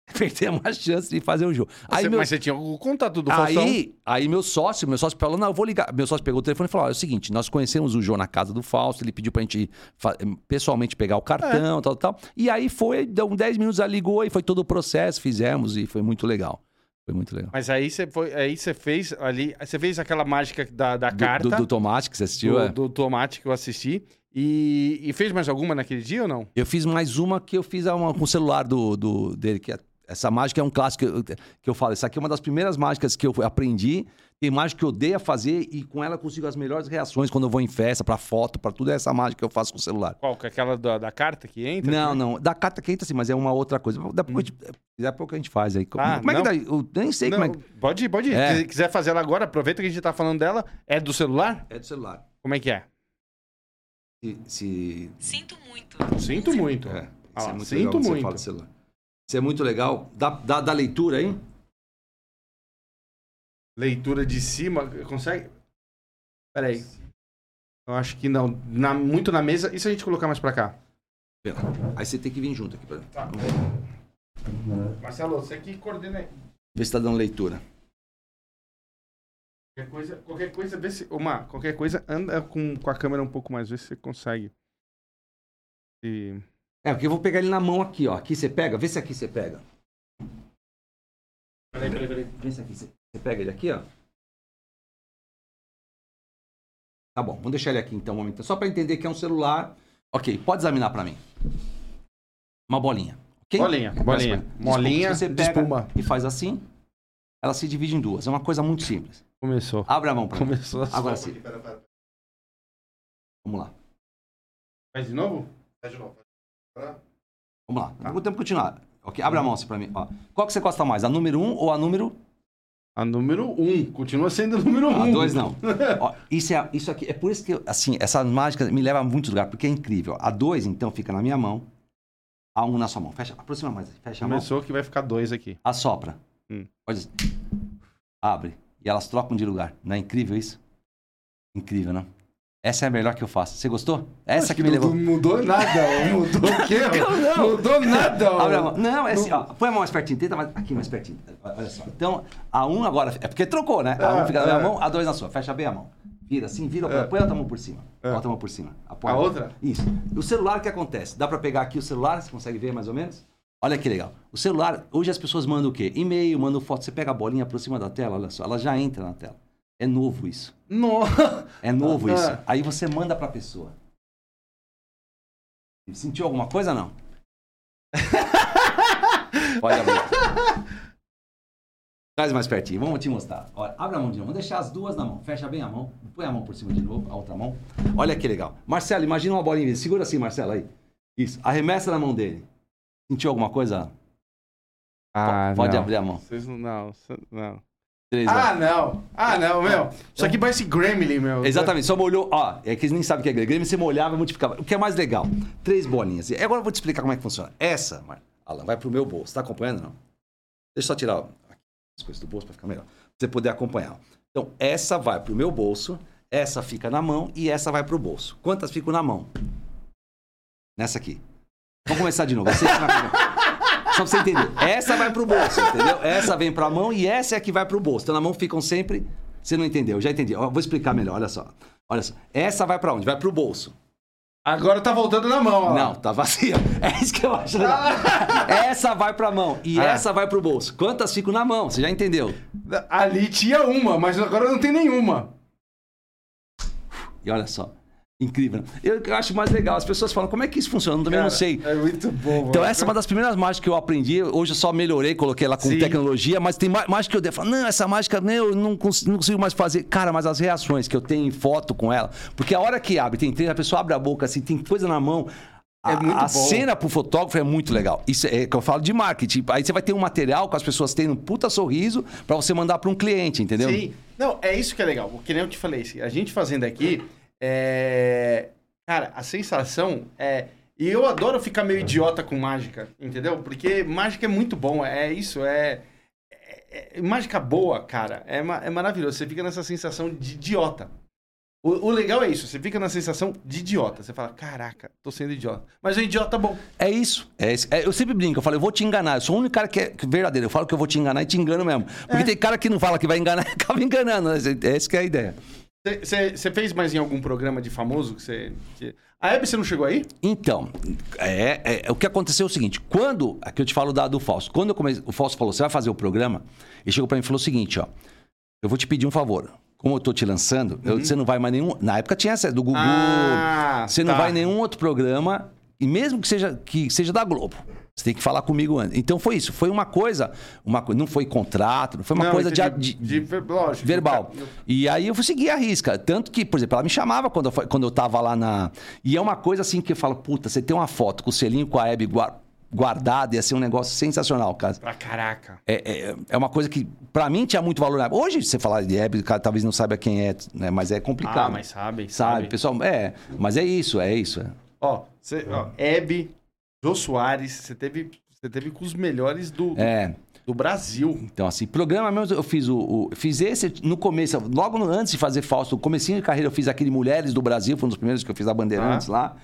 Speaker 3: perdemos a chance de fazer o jogo. Aí,
Speaker 1: Você-
Speaker 3: meu,
Speaker 1: Mas você tinha o contato do Faustão?
Speaker 3: aí, aí meu sócio, meu sócio falou, não, eu vou ligar. Meu sócio pegou o telefone e falou, é o seguinte, nós conhecemos o João na casa do Fausto, ele pediu pra gente fa- pessoalmente pegar o cartão, tal, tal. E aí foi, deu uns 10 minutos, ela ligou e foi todo o processo, fizemos e foi muito legal. Foi muito legal.
Speaker 1: Mas aí você foi, aí você fez ali, você fez aquela mágica da, da
Speaker 3: Do-
Speaker 1: carta
Speaker 3: Do, do tomate que você assistiu,
Speaker 1: do,
Speaker 3: é.
Speaker 1: do tomate que eu assisti. E, e fez mais alguma naquele dia ou não?
Speaker 3: Eu fiz mais uma que eu fiz uma com o celular do, do- dele, que é- essa mágica é um clássico que eu, que eu falo. Essa aqui é uma das primeiras mágicas que eu aprendi. Tem mágica que eu odeio fazer e com ela eu consigo as melhores reações quando eu vou em festa, pra foto, pra tudo. É essa mágica que eu faço com o celular.
Speaker 1: Qual? Que é Aquela da, da carta que entra?
Speaker 3: Não, não. Da carta que entra sim, mas é uma outra coisa. Depois, depois que a gente faz aí.
Speaker 1: Ah,
Speaker 3: como é que
Speaker 1: não.
Speaker 3: dá? Eu nem sei
Speaker 1: Não,
Speaker 3: como é que.
Speaker 1: Pode ir, pode ir.
Speaker 3: É.
Speaker 1: Se quiser fazer ela agora, aproveita que a gente tá falando dela. É do celular?
Speaker 3: É do celular.
Speaker 1: Como é que é?
Speaker 3: Se, se-
Speaker 4: Sinto muito.
Speaker 1: Sinto muito.
Speaker 3: é,
Speaker 1: Ah,
Speaker 3: é muito
Speaker 1: sinto muito.
Speaker 3: Isso é muito legal. Dá, dá, dá leitura aí?
Speaker 1: Leitura de cima, consegue? Peraí. Eu acho que não. Na- muito na mesa. E se a gente colocar mais pra cá?
Speaker 3: Pera. Aí você tem que vir junto aqui. Pra...
Speaker 1: Tá. Marcelo, você que coordena aí.
Speaker 3: Ver se tá dando leitura.
Speaker 1: Qualquer coisa, qualquer coisa, vê se. Uma, qualquer coisa, anda com, com a câmera um pouco mais, vê se você consegue. E...
Speaker 3: É, porque eu vou pegar ele na mão aqui, ó. Aqui você pega, vê se aqui você pega.
Speaker 1: Peraí, peraí, peraí.
Speaker 3: Vê se aqui você, pega ele aqui, ó. Tá bom, vamos deixar ele aqui então um momento. Só pra entender que é um celular. Ok, pode examinar pra mim. Uma bolinha. ok?
Speaker 1: Bolinha, bolinha.
Speaker 3: Desculpa,
Speaker 1: Molinha
Speaker 3: se você pega
Speaker 1: espuma.
Speaker 3: E faz assim, ela se divide em duas. É uma coisa muito simples.
Speaker 1: Começou.
Speaker 3: Abre a mão pra mim.
Speaker 1: Começou.
Speaker 3: Agora sim. Vamos lá.
Speaker 1: Faz de novo?
Speaker 2: Faz de novo.
Speaker 3: Vamos lá. Temos que continuar. Ok? Abre a mão assim pra mim. Ó. Qual que você gosta mais? A número 1 ou a número.
Speaker 1: A número 1. Um. Continua sendo a número 1. Um.
Speaker 3: A 2 não. Ó, isso, é, isso aqui. É por isso que, assim, essa mágica me leva a muitos lugares, porque é incrível. A 2, então, fica na minha mão. A 1 um na sua mão. Fecha, aproxima mais. Fecha a mão.
Speaker 1: Começou que vai ficar dois aqui.
Speaker 3: Assopra.
Speaker 1: Hum.
Speaker 3: Pode. Abre. E elas trocam de lugar. Não é incrível isso? Incrível, não? Essa é a melhor que eu faço. Você gostou? Essa que me levou.
Speaker 1: Não mudou nada. Mudou o quê? Não. Mudou nada.
Speaker 3: Abre a mão. Não, é assim, ó. Põe a mão mais pertinho. Tenta mais. Aqui mais pertinho. Olha só. Então, a 1 um agora. É porque trocou, né? A 1 um fica na minha
Speaker 1: é.
Speaker 3: mão, a 2 na sua. Fecha bem a mão. Vira assim, vira.
Speaker 1: É.
Speaker 3: Põe a outra mão por cima.
Speaker 1: É.
Speaker 3: A outra mão por cima. Apoia.
Speaker 1: A outra?
Speaker 3: Isso. O celular, o que acontece? Dá pra pegar aqui o celular? Você consegue ver mais ou menos? Olha que legal. O celular, hoje as pessoas mandam o quê? E-mail, mandam foto. Você pega a bolinha, aproxima da tela, olha só. Ela já entra na tela. É novo isso.
Speaker 1: Nossa.
Speaker 3: É novo
Speaker 1: Ah.
Speaker 3: isso. Aí você manda pra pessoa. Sentiu alguma coisa não? Pode abrir. Traz mais pertinho, vamos te mostrar. Olha, abre a mão de novo, vamos deixar as duas na mão. Fecha bem a mão, põe a mão por cima de novo, a outra mão. Olha que legal. Marcelo, imagina uma bolinha. Segura assim, Marcelo, aí. Isso, arremessa na mão dele. Sentiu alguma coisa?
Speaker 1: Ah,
Speaker 3: Pode
Speaker 1: não.
Speaker 3: abrir a mão.
Speaker 1: Vocês não. Não.
Speaker 3: Três,
Speaker 1: Ah, não. Ah, não, meu. Isso aqui parece Gremlin, meu.
Speaker 3: Exatamente, só molhou. Ó, é que eles nem sabem o que é. Grêmio você molhava e multiplicava. O que é mais legal? Três bolinhas. E Agora eu vou te explicar como é que funciona. Essa, Alan, vai pro meu bolso. Tá acompanhando não? Deixa eu só tirar ó, as coisas do bolso pra ficar melhor. Pra você poder acompanhar. Então, essa vai pro meu bolso, essa fica na mão e essa vai pro bolso. Quantas ficam na mão? Nessa aqui. Vamos começar de novo. Você que vai pegar. Só pra você entender. Essa vai pro bolso, entendeu? Essa vem pra mão e essa é a que vai pro bolso. Então na mão ficam sempre. Você não entendeu? Já entendi. Ó, Vou explicar melhor, olha só. Olha só. Essa vai pra onde? Vai pro bolso.
Speaker 1: Agora tá voltando na mão, ó.
Speaker 3: Não, tá vazia. É isso que eu acho legal. Essa vai pra mão e
Speaker 1: Ah.
Speaker 3: essa vai pro bolso. Quantas ficam na mão? Você já entendeu?
Speaker 1: Ali tinha uma, mas agora não tem nenhuma.
Speaker 3: E olha só. Incrível. Eu, eu acho mais legal. As pessoas falam, como é que isso funciona? Eu também não
Speaker 1: Cara,
Speaker 3: sei.
Speaker 1: É muito bom,
Speaker 3: Então,
Speaker 1: mano.
Speaker 3: essa é uma das primeiras mágicas que eu aprendi. Hoje eu só melhorei, coloquei ela com
Speaker 1: Sim.
Speaker 3: tecnologia, mas tem má- mágica que eu devo falar, não, essa mágica, meu, eu não consigo, não consigo mais fazer. Cara, mas as reações que eu tenho em foto com ela, porque a hora que abre, tem três, a pessoa abre a boca assim, tem coisa na mão. A,
Speaker 1: É muito
Speaker 3: a
Speaker 1: bom.
Speaker 3: cena pro fotógrafo é muito legal. Isso é que eu falo de marketing. Aí você vai ter um material com as pessoas tendo um puta sorriso pra você mandar pra um cliente, entendeu?
Speaker 1: Sim. Não, é isso que é legal. Que nem eu te falei, a gente fazendo aqui, é... Cara, a sensação é... E eu adoro ficar meio idiota com mágica, entendeu? Porque mágica é muito bom, é isso, é... é- é mágica boa, cara, é, ma- é maravilhoso. Você fica nessa sensação de idiota. O, o legal é isso, você fica na sensação de idiota. Você fala, caraca, tô sendo idiota. Mas é um idiota bom.
Speaker 3: É isso. É esse- é- eu sempre brinco, eu falo, eu vou te enganar. Eu sou o único cara que é é verdadeiro. Eu falo que eu vou te enganar e te engano mesmo. Porque
Speaker 1: É.
Speaker 3: tem cara que não fala que vai enganar e acaba enganando. né? Essa que é a ideia.
Speaker 1: Você fez mais em algum programa de famoso que você... que- A Hebe, você não chegou aí?
Speaker 3: Então, é, é- o que aconteceu é o seguinte: quando. Aqui eu te falo da, do Fausto. Quando eu comecei, o Fausto falou, você vai fazer o programa, ele chegou pra mim e falou o seguinte: ó. Eu vou te pedir um favor. Como eu tô te lançando, eu- você não vai mais nenhum. Na época tinha essa do Gugu.
Speaker 1: Uhum. Ah,
Speaker 3: você não
Speaker 1: tá.
Speaker 3: vai em nenhum outro programa, e mesmo que seja, que seja da Globo. Você tem que falar comigo antes. Então foi isso. Foi uma coisa. Uma, não foi contrato, não foi uma
Speaker 1: Não,
Speaker 3: coisa de,
Speaker 1: entendi.
Speaker 3: de-
Speaker 1: De ver- lógico.
Speaker 3: verbal. E aí eu fui seguir a risca. Tanto que, por exemplo, ela me chamava quando eu, quando eu tava lá na. E é uma coisa assim que eu falo, puta, você tem uma foto com o selinho com a Hebe gua- guardada, ia ser um negócio sensacional, cara.
Speaker 1: Pra caraca.
Speaker 3: É, é, é uma coisa que, pra mim, tinha muito valor. Hoje, você falar de Hebe, o cara talvez não saiba quem é, né? Mas é complicado.
Speaker 1: Ah, mas sabe,
Speaker 3: Sabe,
Speaker 1: sabe.
Speaker 3: pessoal, é. Mas é isso, é isso. é.
Speaker 1: Ó, você, ó, Hebe, Jô Soares, você teve, você teve com os melhores do,
Speaker 3: É.
Speaker 1: do Brasil.
Speaker 3: Então, assim, programa mesmo, eu fiz o, o- Fiz esse no começo, logo no- antes de fazer Fausto, no comecinho de carreira, eu fiz aquele Mulheres do Brasil, foi um dos primeiros que eu fiz a Bandeirantes lá.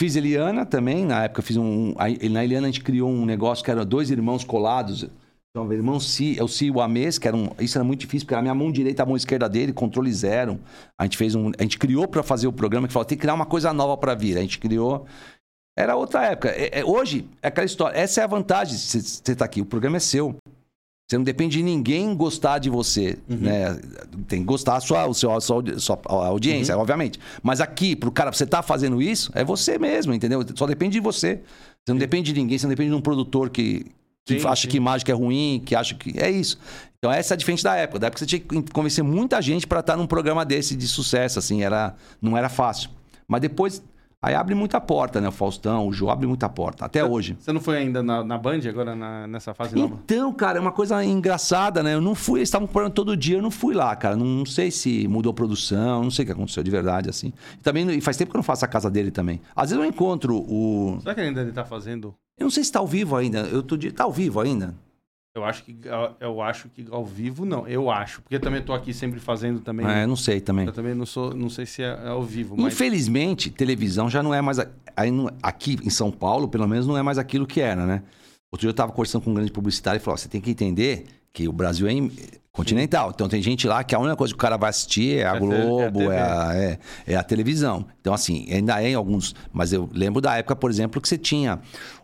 Speaker 3: Fiz Eliana também, na época eu fiz um. aí, Na Eliana a gente criou um negócio que era dois irmãos colados. Então, o irmão Si, é o Si e o Amês, que era um, isso era muito difícil, porque era a minha mão direita, a mão esquerda dele, controle zero. A gente fez um. A gente criou para fazer o programa que falou, tem que criar uma coisa nova para vir. A gente criou. Era outra época. É- é- hoje, é aquela história. Essa é a vantagem de você estar tá aqui. O programa é seu. Você não depende de ninguém gostar de você, né? Tem que gostar a sua, o seu, a sua, audi- sua audiência, obviamente. Mas aqui, pro cara, você tá fazendo isso, é você mesmo, entendeu? Só depende de você. Você não depende de ninguém, você não depende de um produtor que, que
Speaker 1: Sim,
Speaker 3: acha
Speaker 1: sim.
Speaker 3: que mágica é ruim, que acha que. É isso. Então, essa é a diferença da época. Da época você tinha que convencer muita gente para estar num programa desse de sucesso, assim. Era, não era fácil. Mas depois, Aí abre muita porta, né? O Faustão, o Jô abre muita porta, até hoje.
Speaker 1: Você não foi ainda na, na Band, agora na- nessa fase nova?
Speaker 3: Então, cara, é uma coisa engraçada, né? Eu não fui, eles estavam comprando todo dia, eu não fui lá, cara. Não, não sei se mudou a produção, não sei o que aconteceu de verdade, assim. E também faz tempo que eu não faço a casa dele também. Às vezes eu encontro o.
Speaker 1: Será que ainda ele tá fazendo?
Speaker 3: Eu não sei se tá ao vivo ainda. Eu tô de. Tá ao vivo ainda?
Speaker 1: Eu acho que eu acho que ao vivo não. Eu acho, porque também tô aqui sempre fazendo também.
Speaker 3: É, não sei também.
Speaker 1: Eu também não sou, não sei se é é ao vivo, mas
Speaker 3: Infelizmente, televisão já não é mais. aqui em São Paulo, pelo menos, não é mais aquilo que era, né? Outro dia eu tava conversando com um grande publicitário e falou: ó, você tem que entender que o Brasil é continental. Então tem gente lá que a única coisa que o cara vai assistir é a
Speaker 1: É é
Speaker 3: Globo,
Speaker 1: TV.
Speaker 3: é a, é- é a televisão. Então, assim, ainda é em alguns. Mas eu lembro da época, por exemplo, que você tinha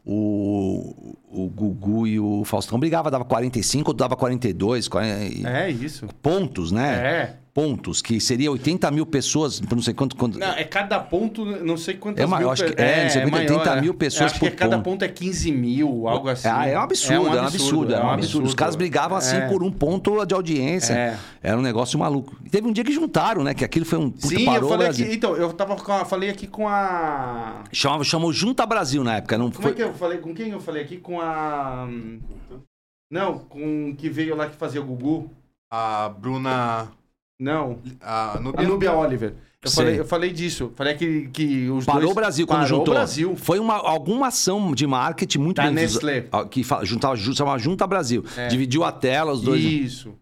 Speaker 3: o, o Gugu e o Faustão brigava, dava 45, outro dava 42, 40,
Speaker 1: é isso.
Speaker 3: pontos, né?
Speaker 1: É.
Speaker 3: Pontos, que seria 80 mil pessoas, não sei quanto. quanto
Speaker 1: Não, é cada ponto, não sei quantas
Speaker 3: É maior,
Speaker 1: mil
Speaker 3: acho que- é, não sei, 80
Speaker 1: é.
Speaker 3: mil pessoas
Speaker 1: acho que
Speaker 3: por
Speaker 1: cada
Speaker 3: ponto.
Speaker 1: ponto é 15 mil, algo assim.
Speaker 3: Ah, é um absurdo, é um absurdo, é um absurdo. Os caras brigavam assim
Speaker 1: É.
Speaker 3: por um ponto de audiência.
Speaker 1: É.
Speaker 3: Era um negócio maluco. E teve um dia que juntaram, né? Que aquilo foi um puta
Speaker 1: Sim,
Speaker 3: parou
Speaker 1: eu falei
Speaker 3: Brasil.
Speaker 1: aqui, então, eu tava com a- falei aqui com a
Speaker 3: Chamava, chamou Junta Brasil na época, não
Speaker 1: Como
Speaker 3: foi?
Speaker 1: é que eu falei? Com quem eu falei aqui? Com a. Não, com que veio lá que fazia o Gugu.
Speaker 2: A Bruna.
Speaker 1: Não,
Speaker 2: A
Speaker 1: a
Speaker 2: Nubia.
Speaker 1: Nubia Oliver. Eu
Speaker 3: Sei.
Speaker 1: falei, eu falei disso. Falei que, que os
Speaker 3: Parou
Speaker 1: dois...
Speaker 3: o Brasil quando
Speaker 1: Parou
Speaker 3: juntou.
Speaker 1: o Brasil.
Speaker 3: Foi uma, alguma ação de marketing muito
Speaker 1: Da
Speaker 3: bem
Speaker 1: Nestlé.
Speaker 3: Ah, Que juntava, ju- chamava Junta Brasil.
Speaker 1: É.
Speaker 3: Dividiu a tela, os dois.
Speaker 1: Isso.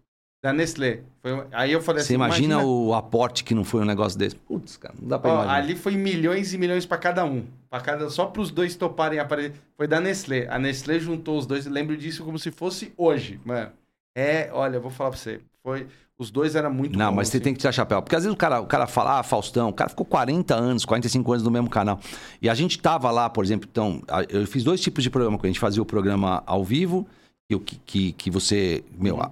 Speaker 1: Da Nestlé. Foi... Aí eu falei
Speaker 3: Você
Speaker 1: assim...
Speaker 3: imagina, o aporte que não foi um negócio desse? Putz, cara, não dá pra
Speaker 1: Ó,
Speaker 3: imaginar.
Speaker 1: ali foi milhões e milhões pra cada um. Pra cada... Só pros dois toparem aparecer. Foi da Nestlé. A Nestlé juntou os dois. Eu lembro disso como se fosse hoje, mano. É, olha, eu vou falar pra você. Foi... Os dois eram muito
Speaker 3: Não,
Speaker 1: bons,
Speaker 3: mas você
Speaker 1: assim.
Speaker 3: tem que tirar chapéu. Porque às vezes o cara, o cara fala, ah, Faustão, o cara ficou 40 anos, 45 anos no mesmo canal. E a gente tava lá, por exemplo, então, eu fiz dois tipos de programa. A gente fazia o programa ao vivo, que, o que, que, que você. Meu, a-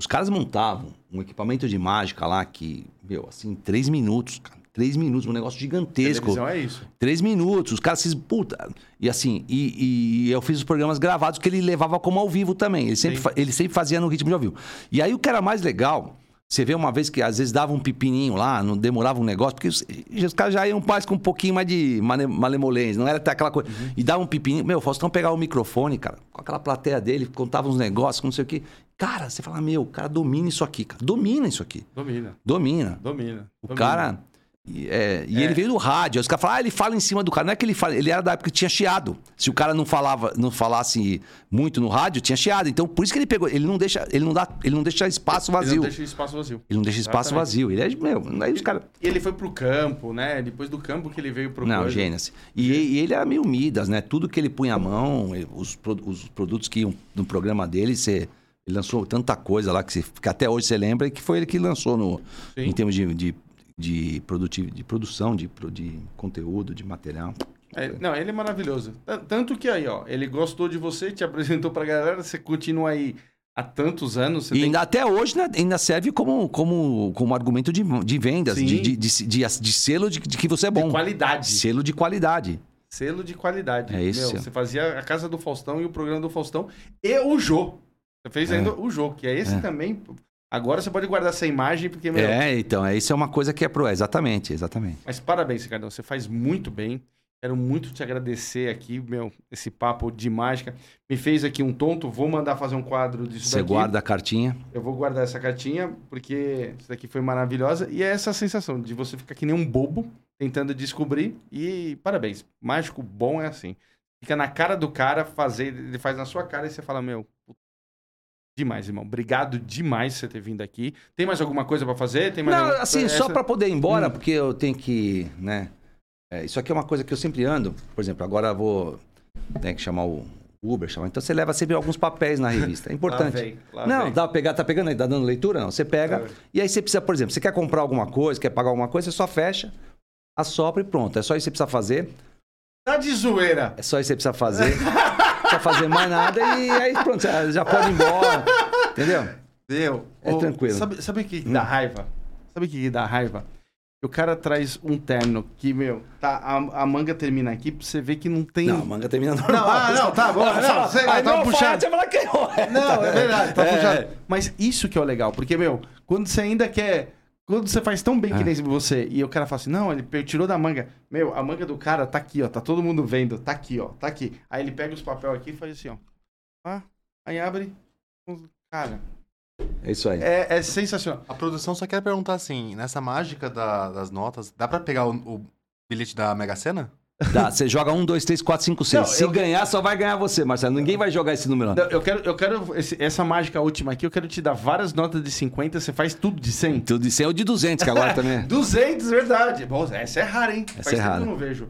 Speaker 3: os caras montavam um equipamento de mágica lá que, meu, assim, três minutos, cara. Três minutos, um negócio gigantesco.
Speaker 1: Televisão é isso.
Speaker 3: Três minutos, os caras se. Puta. E assim, e, e eu fiz os programas gravados que ele levava como ao vivo também. Ele sempre,
Speaker 1: Sim.
Speaker 3: ele sempre fazia no ritmo de ao vivo. E aí o que era mais legal, você vê uma vez que às vezes dava um pepininho lá, não demorava um negócio, porque os, os caras já iam mais com um pouquinho mais de malemolência, não era até aquela coisa. E dava um pepininho. Meu, o Faustão pegava o microfone, cara, com aquela plateia dele, contava uns negócios, não sei o quê. Cara, você fala, meu, o cara domina isso aqui, cara. Domina isso aqui.
Speaker 1: Domina.
Speaker 3: Domina.
Speaker 1: Domina.
Speaker 3: O
Speaker 1: domina.
Speaker 3: cara. E, é, e
Speaker 1: É.
Speaker 3: ele veio do rádio. Os caras falam, ah, ele fala em cima do cara. Não é que ele fala, ele era da época que tinha chiado. Se o cara não falava, não falasse muito no rádio, tinha chiado. Então, por isso que ele pegou. Ele não deixa, ele não dá, ele não deixa espaço
Speaker 1: Ele
Speaker 3: vazio.
Speaker 1: não deixa espaço vazio.
Speaker 3: Ele não deixa espaço
Speaker 1: Exatamente.
Speaker 3: vazio. Ele é, meu, aí os caras.
Speaker 1: E ele foi pro campo, né? Depois do campo que ele veio pro
Speaker 3: Não, assim. E, e ele era meio Midas, né? Tudo que ele punha a mão, ele- os, os produtos que iam no programa dele, você, ele lançou tanta coisa lá que, você- que até hoje você lembra e que foi ele que lançou no,
Speaker 1: Sim.
Speaker 3: em termos de, de, de, de produção, de, de conteúdo, de material.
Speaker 1: É, não, ele é maravilhoso. Tanto que aí, ó, ele gostou de você, te apresentou pra galera, você continua aí há tantos anos.
Speaker 3: E
Speaker 1: tem-
Speaker 3: até hoje né, ainda serve como, como, como argumento de, de vendas, de, de, de, de- de selo de, de que você é
Speaker 1: de
Speaker 3: bom.
Speaker 1: qualidade.
Speaker 3: Selo de qualidade.
Speaker 1: Selo de qualidade.
Speaker 3: É isso.
Speaker 1: Você fazia a Casa do Faustão e o programa do Faustão e o Jô. Você fez
Speaker 3: É.
Speaker 1: ainda o Jô, que é esse
Speaker 3: É.
Speaker 1: também. Agora você pode guardar essa imagem, porque, meu,
Speaker 3: É, então, é, isso é uma coisa que é pro. Exatamente, exatamente.
Speaker 1: Mas parabéns, Ricardão. Você faz muito bem. Quero muito te agradecer aqui, meu, esse papo de mágica. Me fez aqui um tonto. Vou mandar fazer um quadro disso
Speaker 3: Você
Speaker 1: daqui.
Speaker 3: guarda a cartinha.
Speaker 1: Eu vou guardar essa cartinha, porque isso daqui foi maravilhosa. E é essa sensação de você ficar que nem um bobo, tentando descobrir. E parabéns. Mágico bom é assim. Fica na cara do cara, fazer, ele faz na sua cara e você fala, meu, demais, irmão. Obrigado demais por você ter vindo aqui. Tem mais alguma coisa pra fazer? Tem mais
Speaker 3: Não,
Speaker 1: alguma-
Speaker 3: assim, só pra poder ir embora,
Speaker 1: Hum.
Speaker 3: porque eu tenho que, né? é, isso aqui é uma coisa que eu sempre ando. Por exemplo, agora eu vou. Tem que chamar o Uber, chamar. Então você leva sempre alguns papéis na revista. É
Speaker 1: Lá
Speaker 3: importante.
Speaker 1: vem, lá
Speaker 3: não,
Speaker 1: vem.
Speaker 3: dá pra pegar, tá pegando aí, tá dando leitura? Não. Você pega.
Speaker 1: Tá.
Speaker 3: E aí você precisa, por exemplo, você quer comprar alguma coisa, quer pagar alguma coisa, você só fecha, assopra e pronto. É só isso que você precisa fazer.
Speaker 1: Tá de zoeira.
Speaker 3: É só isso que você precisa fazer. não precisa fazer mais nada e aí pronto, já pode ir embora. Entendeu?
Speaker 1: Deu.
Speaker 3: É tranquilo. Hum.
Speaker 1: Sabe, sabe o que, que dá raiva? Sabe o que, dá raiva? O cara traz um terno que, meu, tá, a, a manga termina aqui pra você ver que não tem.
Speaker 3: Não, a manga termina normal.
Speaker 1: Não, ah, não, tá bom. Não, sei lá,
Speaker 3: aí
Speaker 1: tá
Speaker 3: não,
Speaker 1: puxado.
Speaker 3: Você fala que é
Speaker 1: Não, é verdade, tá
Speaker 3: É.
Speaker 1: puxado. Mas isso que é o legal, porque, meu, quando você ainda quer quando você faz tão bem que
Speaker 3: Ah.
Speaker 1: nem você, e o cara fala assim, não, ele tirou da manga. Meu, a manga do cara tá aqui, ó. Tá todo mundo vendo. Tá aqui, ó. Tá aqui. Aí ele pega os papéis aqui e faz assim, ó. Ah, aí abre. Cara,
Speaker 3: É isso aí.
Speaker 1: é, é sensacional.
Speaker 2: A produção só quer perguntar assim, nessa mágica da- das notas, dá pra pegar o, o bilhete da Mega Sena?
Speaker 3: Dá, você joga um, dois, três, quatro, cinco, seis.
Speaker 1: Não,
Speaker 3: Se
Speaker 1: eu-
Speaker 3: ganhar, só vai ganhar você, Marcelo. Ninguém vai jogar esse número.
Speaker 1: Não, Eu quero, eu quero esse- essa mágica última aqui, eu quero te dar várias notas de 50, você faz tudo de 100.
Speaker 3: Tudo de 100 ou de 200, que agora também é.
Speaker 1: 200, verdade. Bom, essa é rara, hein?
Speaker 3: Essa
Speaker 1: Faz
Speaker 3: é rara.
Speaker 1: que eu não vejo.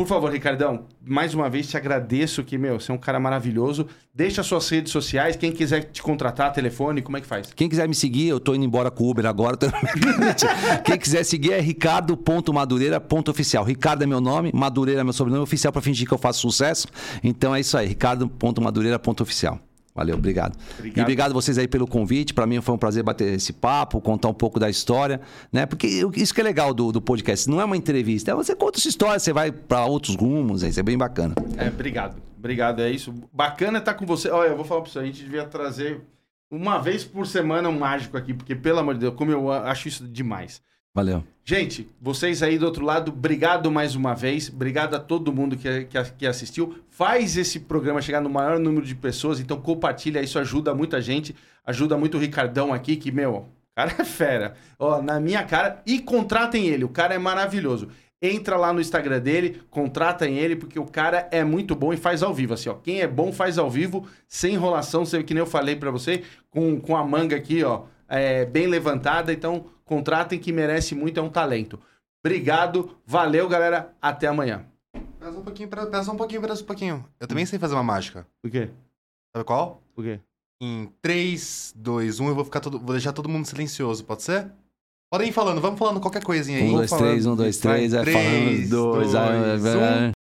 Speaker 1: Por favor, Ricardão, mais uma vez te agradeço que, meu, você é um cara maravilhoso. Deixa suas redes sociais, quem quiser te contratar, telefone, como é que faz?
Speaker 3: Quem quiser me seguir, eu tô indo embora com o Uber agora. tô- Quem quiser seguir é ricardo.madureira.oficial. Ricardo é meu nome, Madureira é meu sobrenome oficial pra fingir que eu faço sucesso. Então é isso aí, ricardo.madureira.oficial. Valeu, obrigado.
Speaker 1: Obrigado.
Speaker 3: E obrigado vocês aí pelo convite. Pra mim foi um prazer bater esse papo, contar um pouco da história, né? Porque isso que é legal do, do podcast. Não é uma entrevista, é você conta sua história, você vai pra outros rumos, isso é bem bacana.
Speaker 1: É, obrigado. Obrigado, é isso. Bacana estar com você. Olha, eu vou falar pra você, a gente devia trazer uma vez por semana um mágico aqui, porque, pelo amor de Deus, como eu acho isso demais.
Speaker 3: Valeu.
Speaker 1: Gente, vocês aí do outro lado, obrigado mais uma vez. Obrigado a todo mundo que, que, que assistiu. Faz esse programa chegar no maior número de pessoas, então compartilha, isso ajuda muita gente. Ajuda muito o Ricardão aqui, que, meu, cara é fera. Ó, na minha cara. E contratem ele, o cara é maravilhoso. Entra lá no Instagram dele, contratem ele, porque o cara é muito bom e faz ao vivo. Assim, ó. Quem é bom faz ao vivo, sem enrolação, sei que nem eu falei pra você, com, com a manga aqui, ó, é, bem levantada. Então, contratem que merece muito, é um talento. Obrigado, valeu, galera. Até amanhã.
Speaker 2: Pesa um pouquinho, pesa um pouquinho, pesa um pouquinho. Eu também sei fazer uma mágica.
Speaker 1: Por quê?
Speaker 2: Sabe qual?
Speaker 1: Por quê?
Speaker 2: Em 3, 2, 1, eu vou ficar todo. Vou deixar todo mundo silencioso, pode ser? Podem ir falando, vamos falando qualquer coisinha aí.
Speaker 3: Um, dois,
Speaker 1: falando.
Speaker 3: três, um, dois,
Speaker 2: Vai,
Speaker 3: três, é
Speaker 2: três,
Speaker 3: falando, dois,
Speaker 2: dois,
Speaker 3: ah,
Speaker 2: um.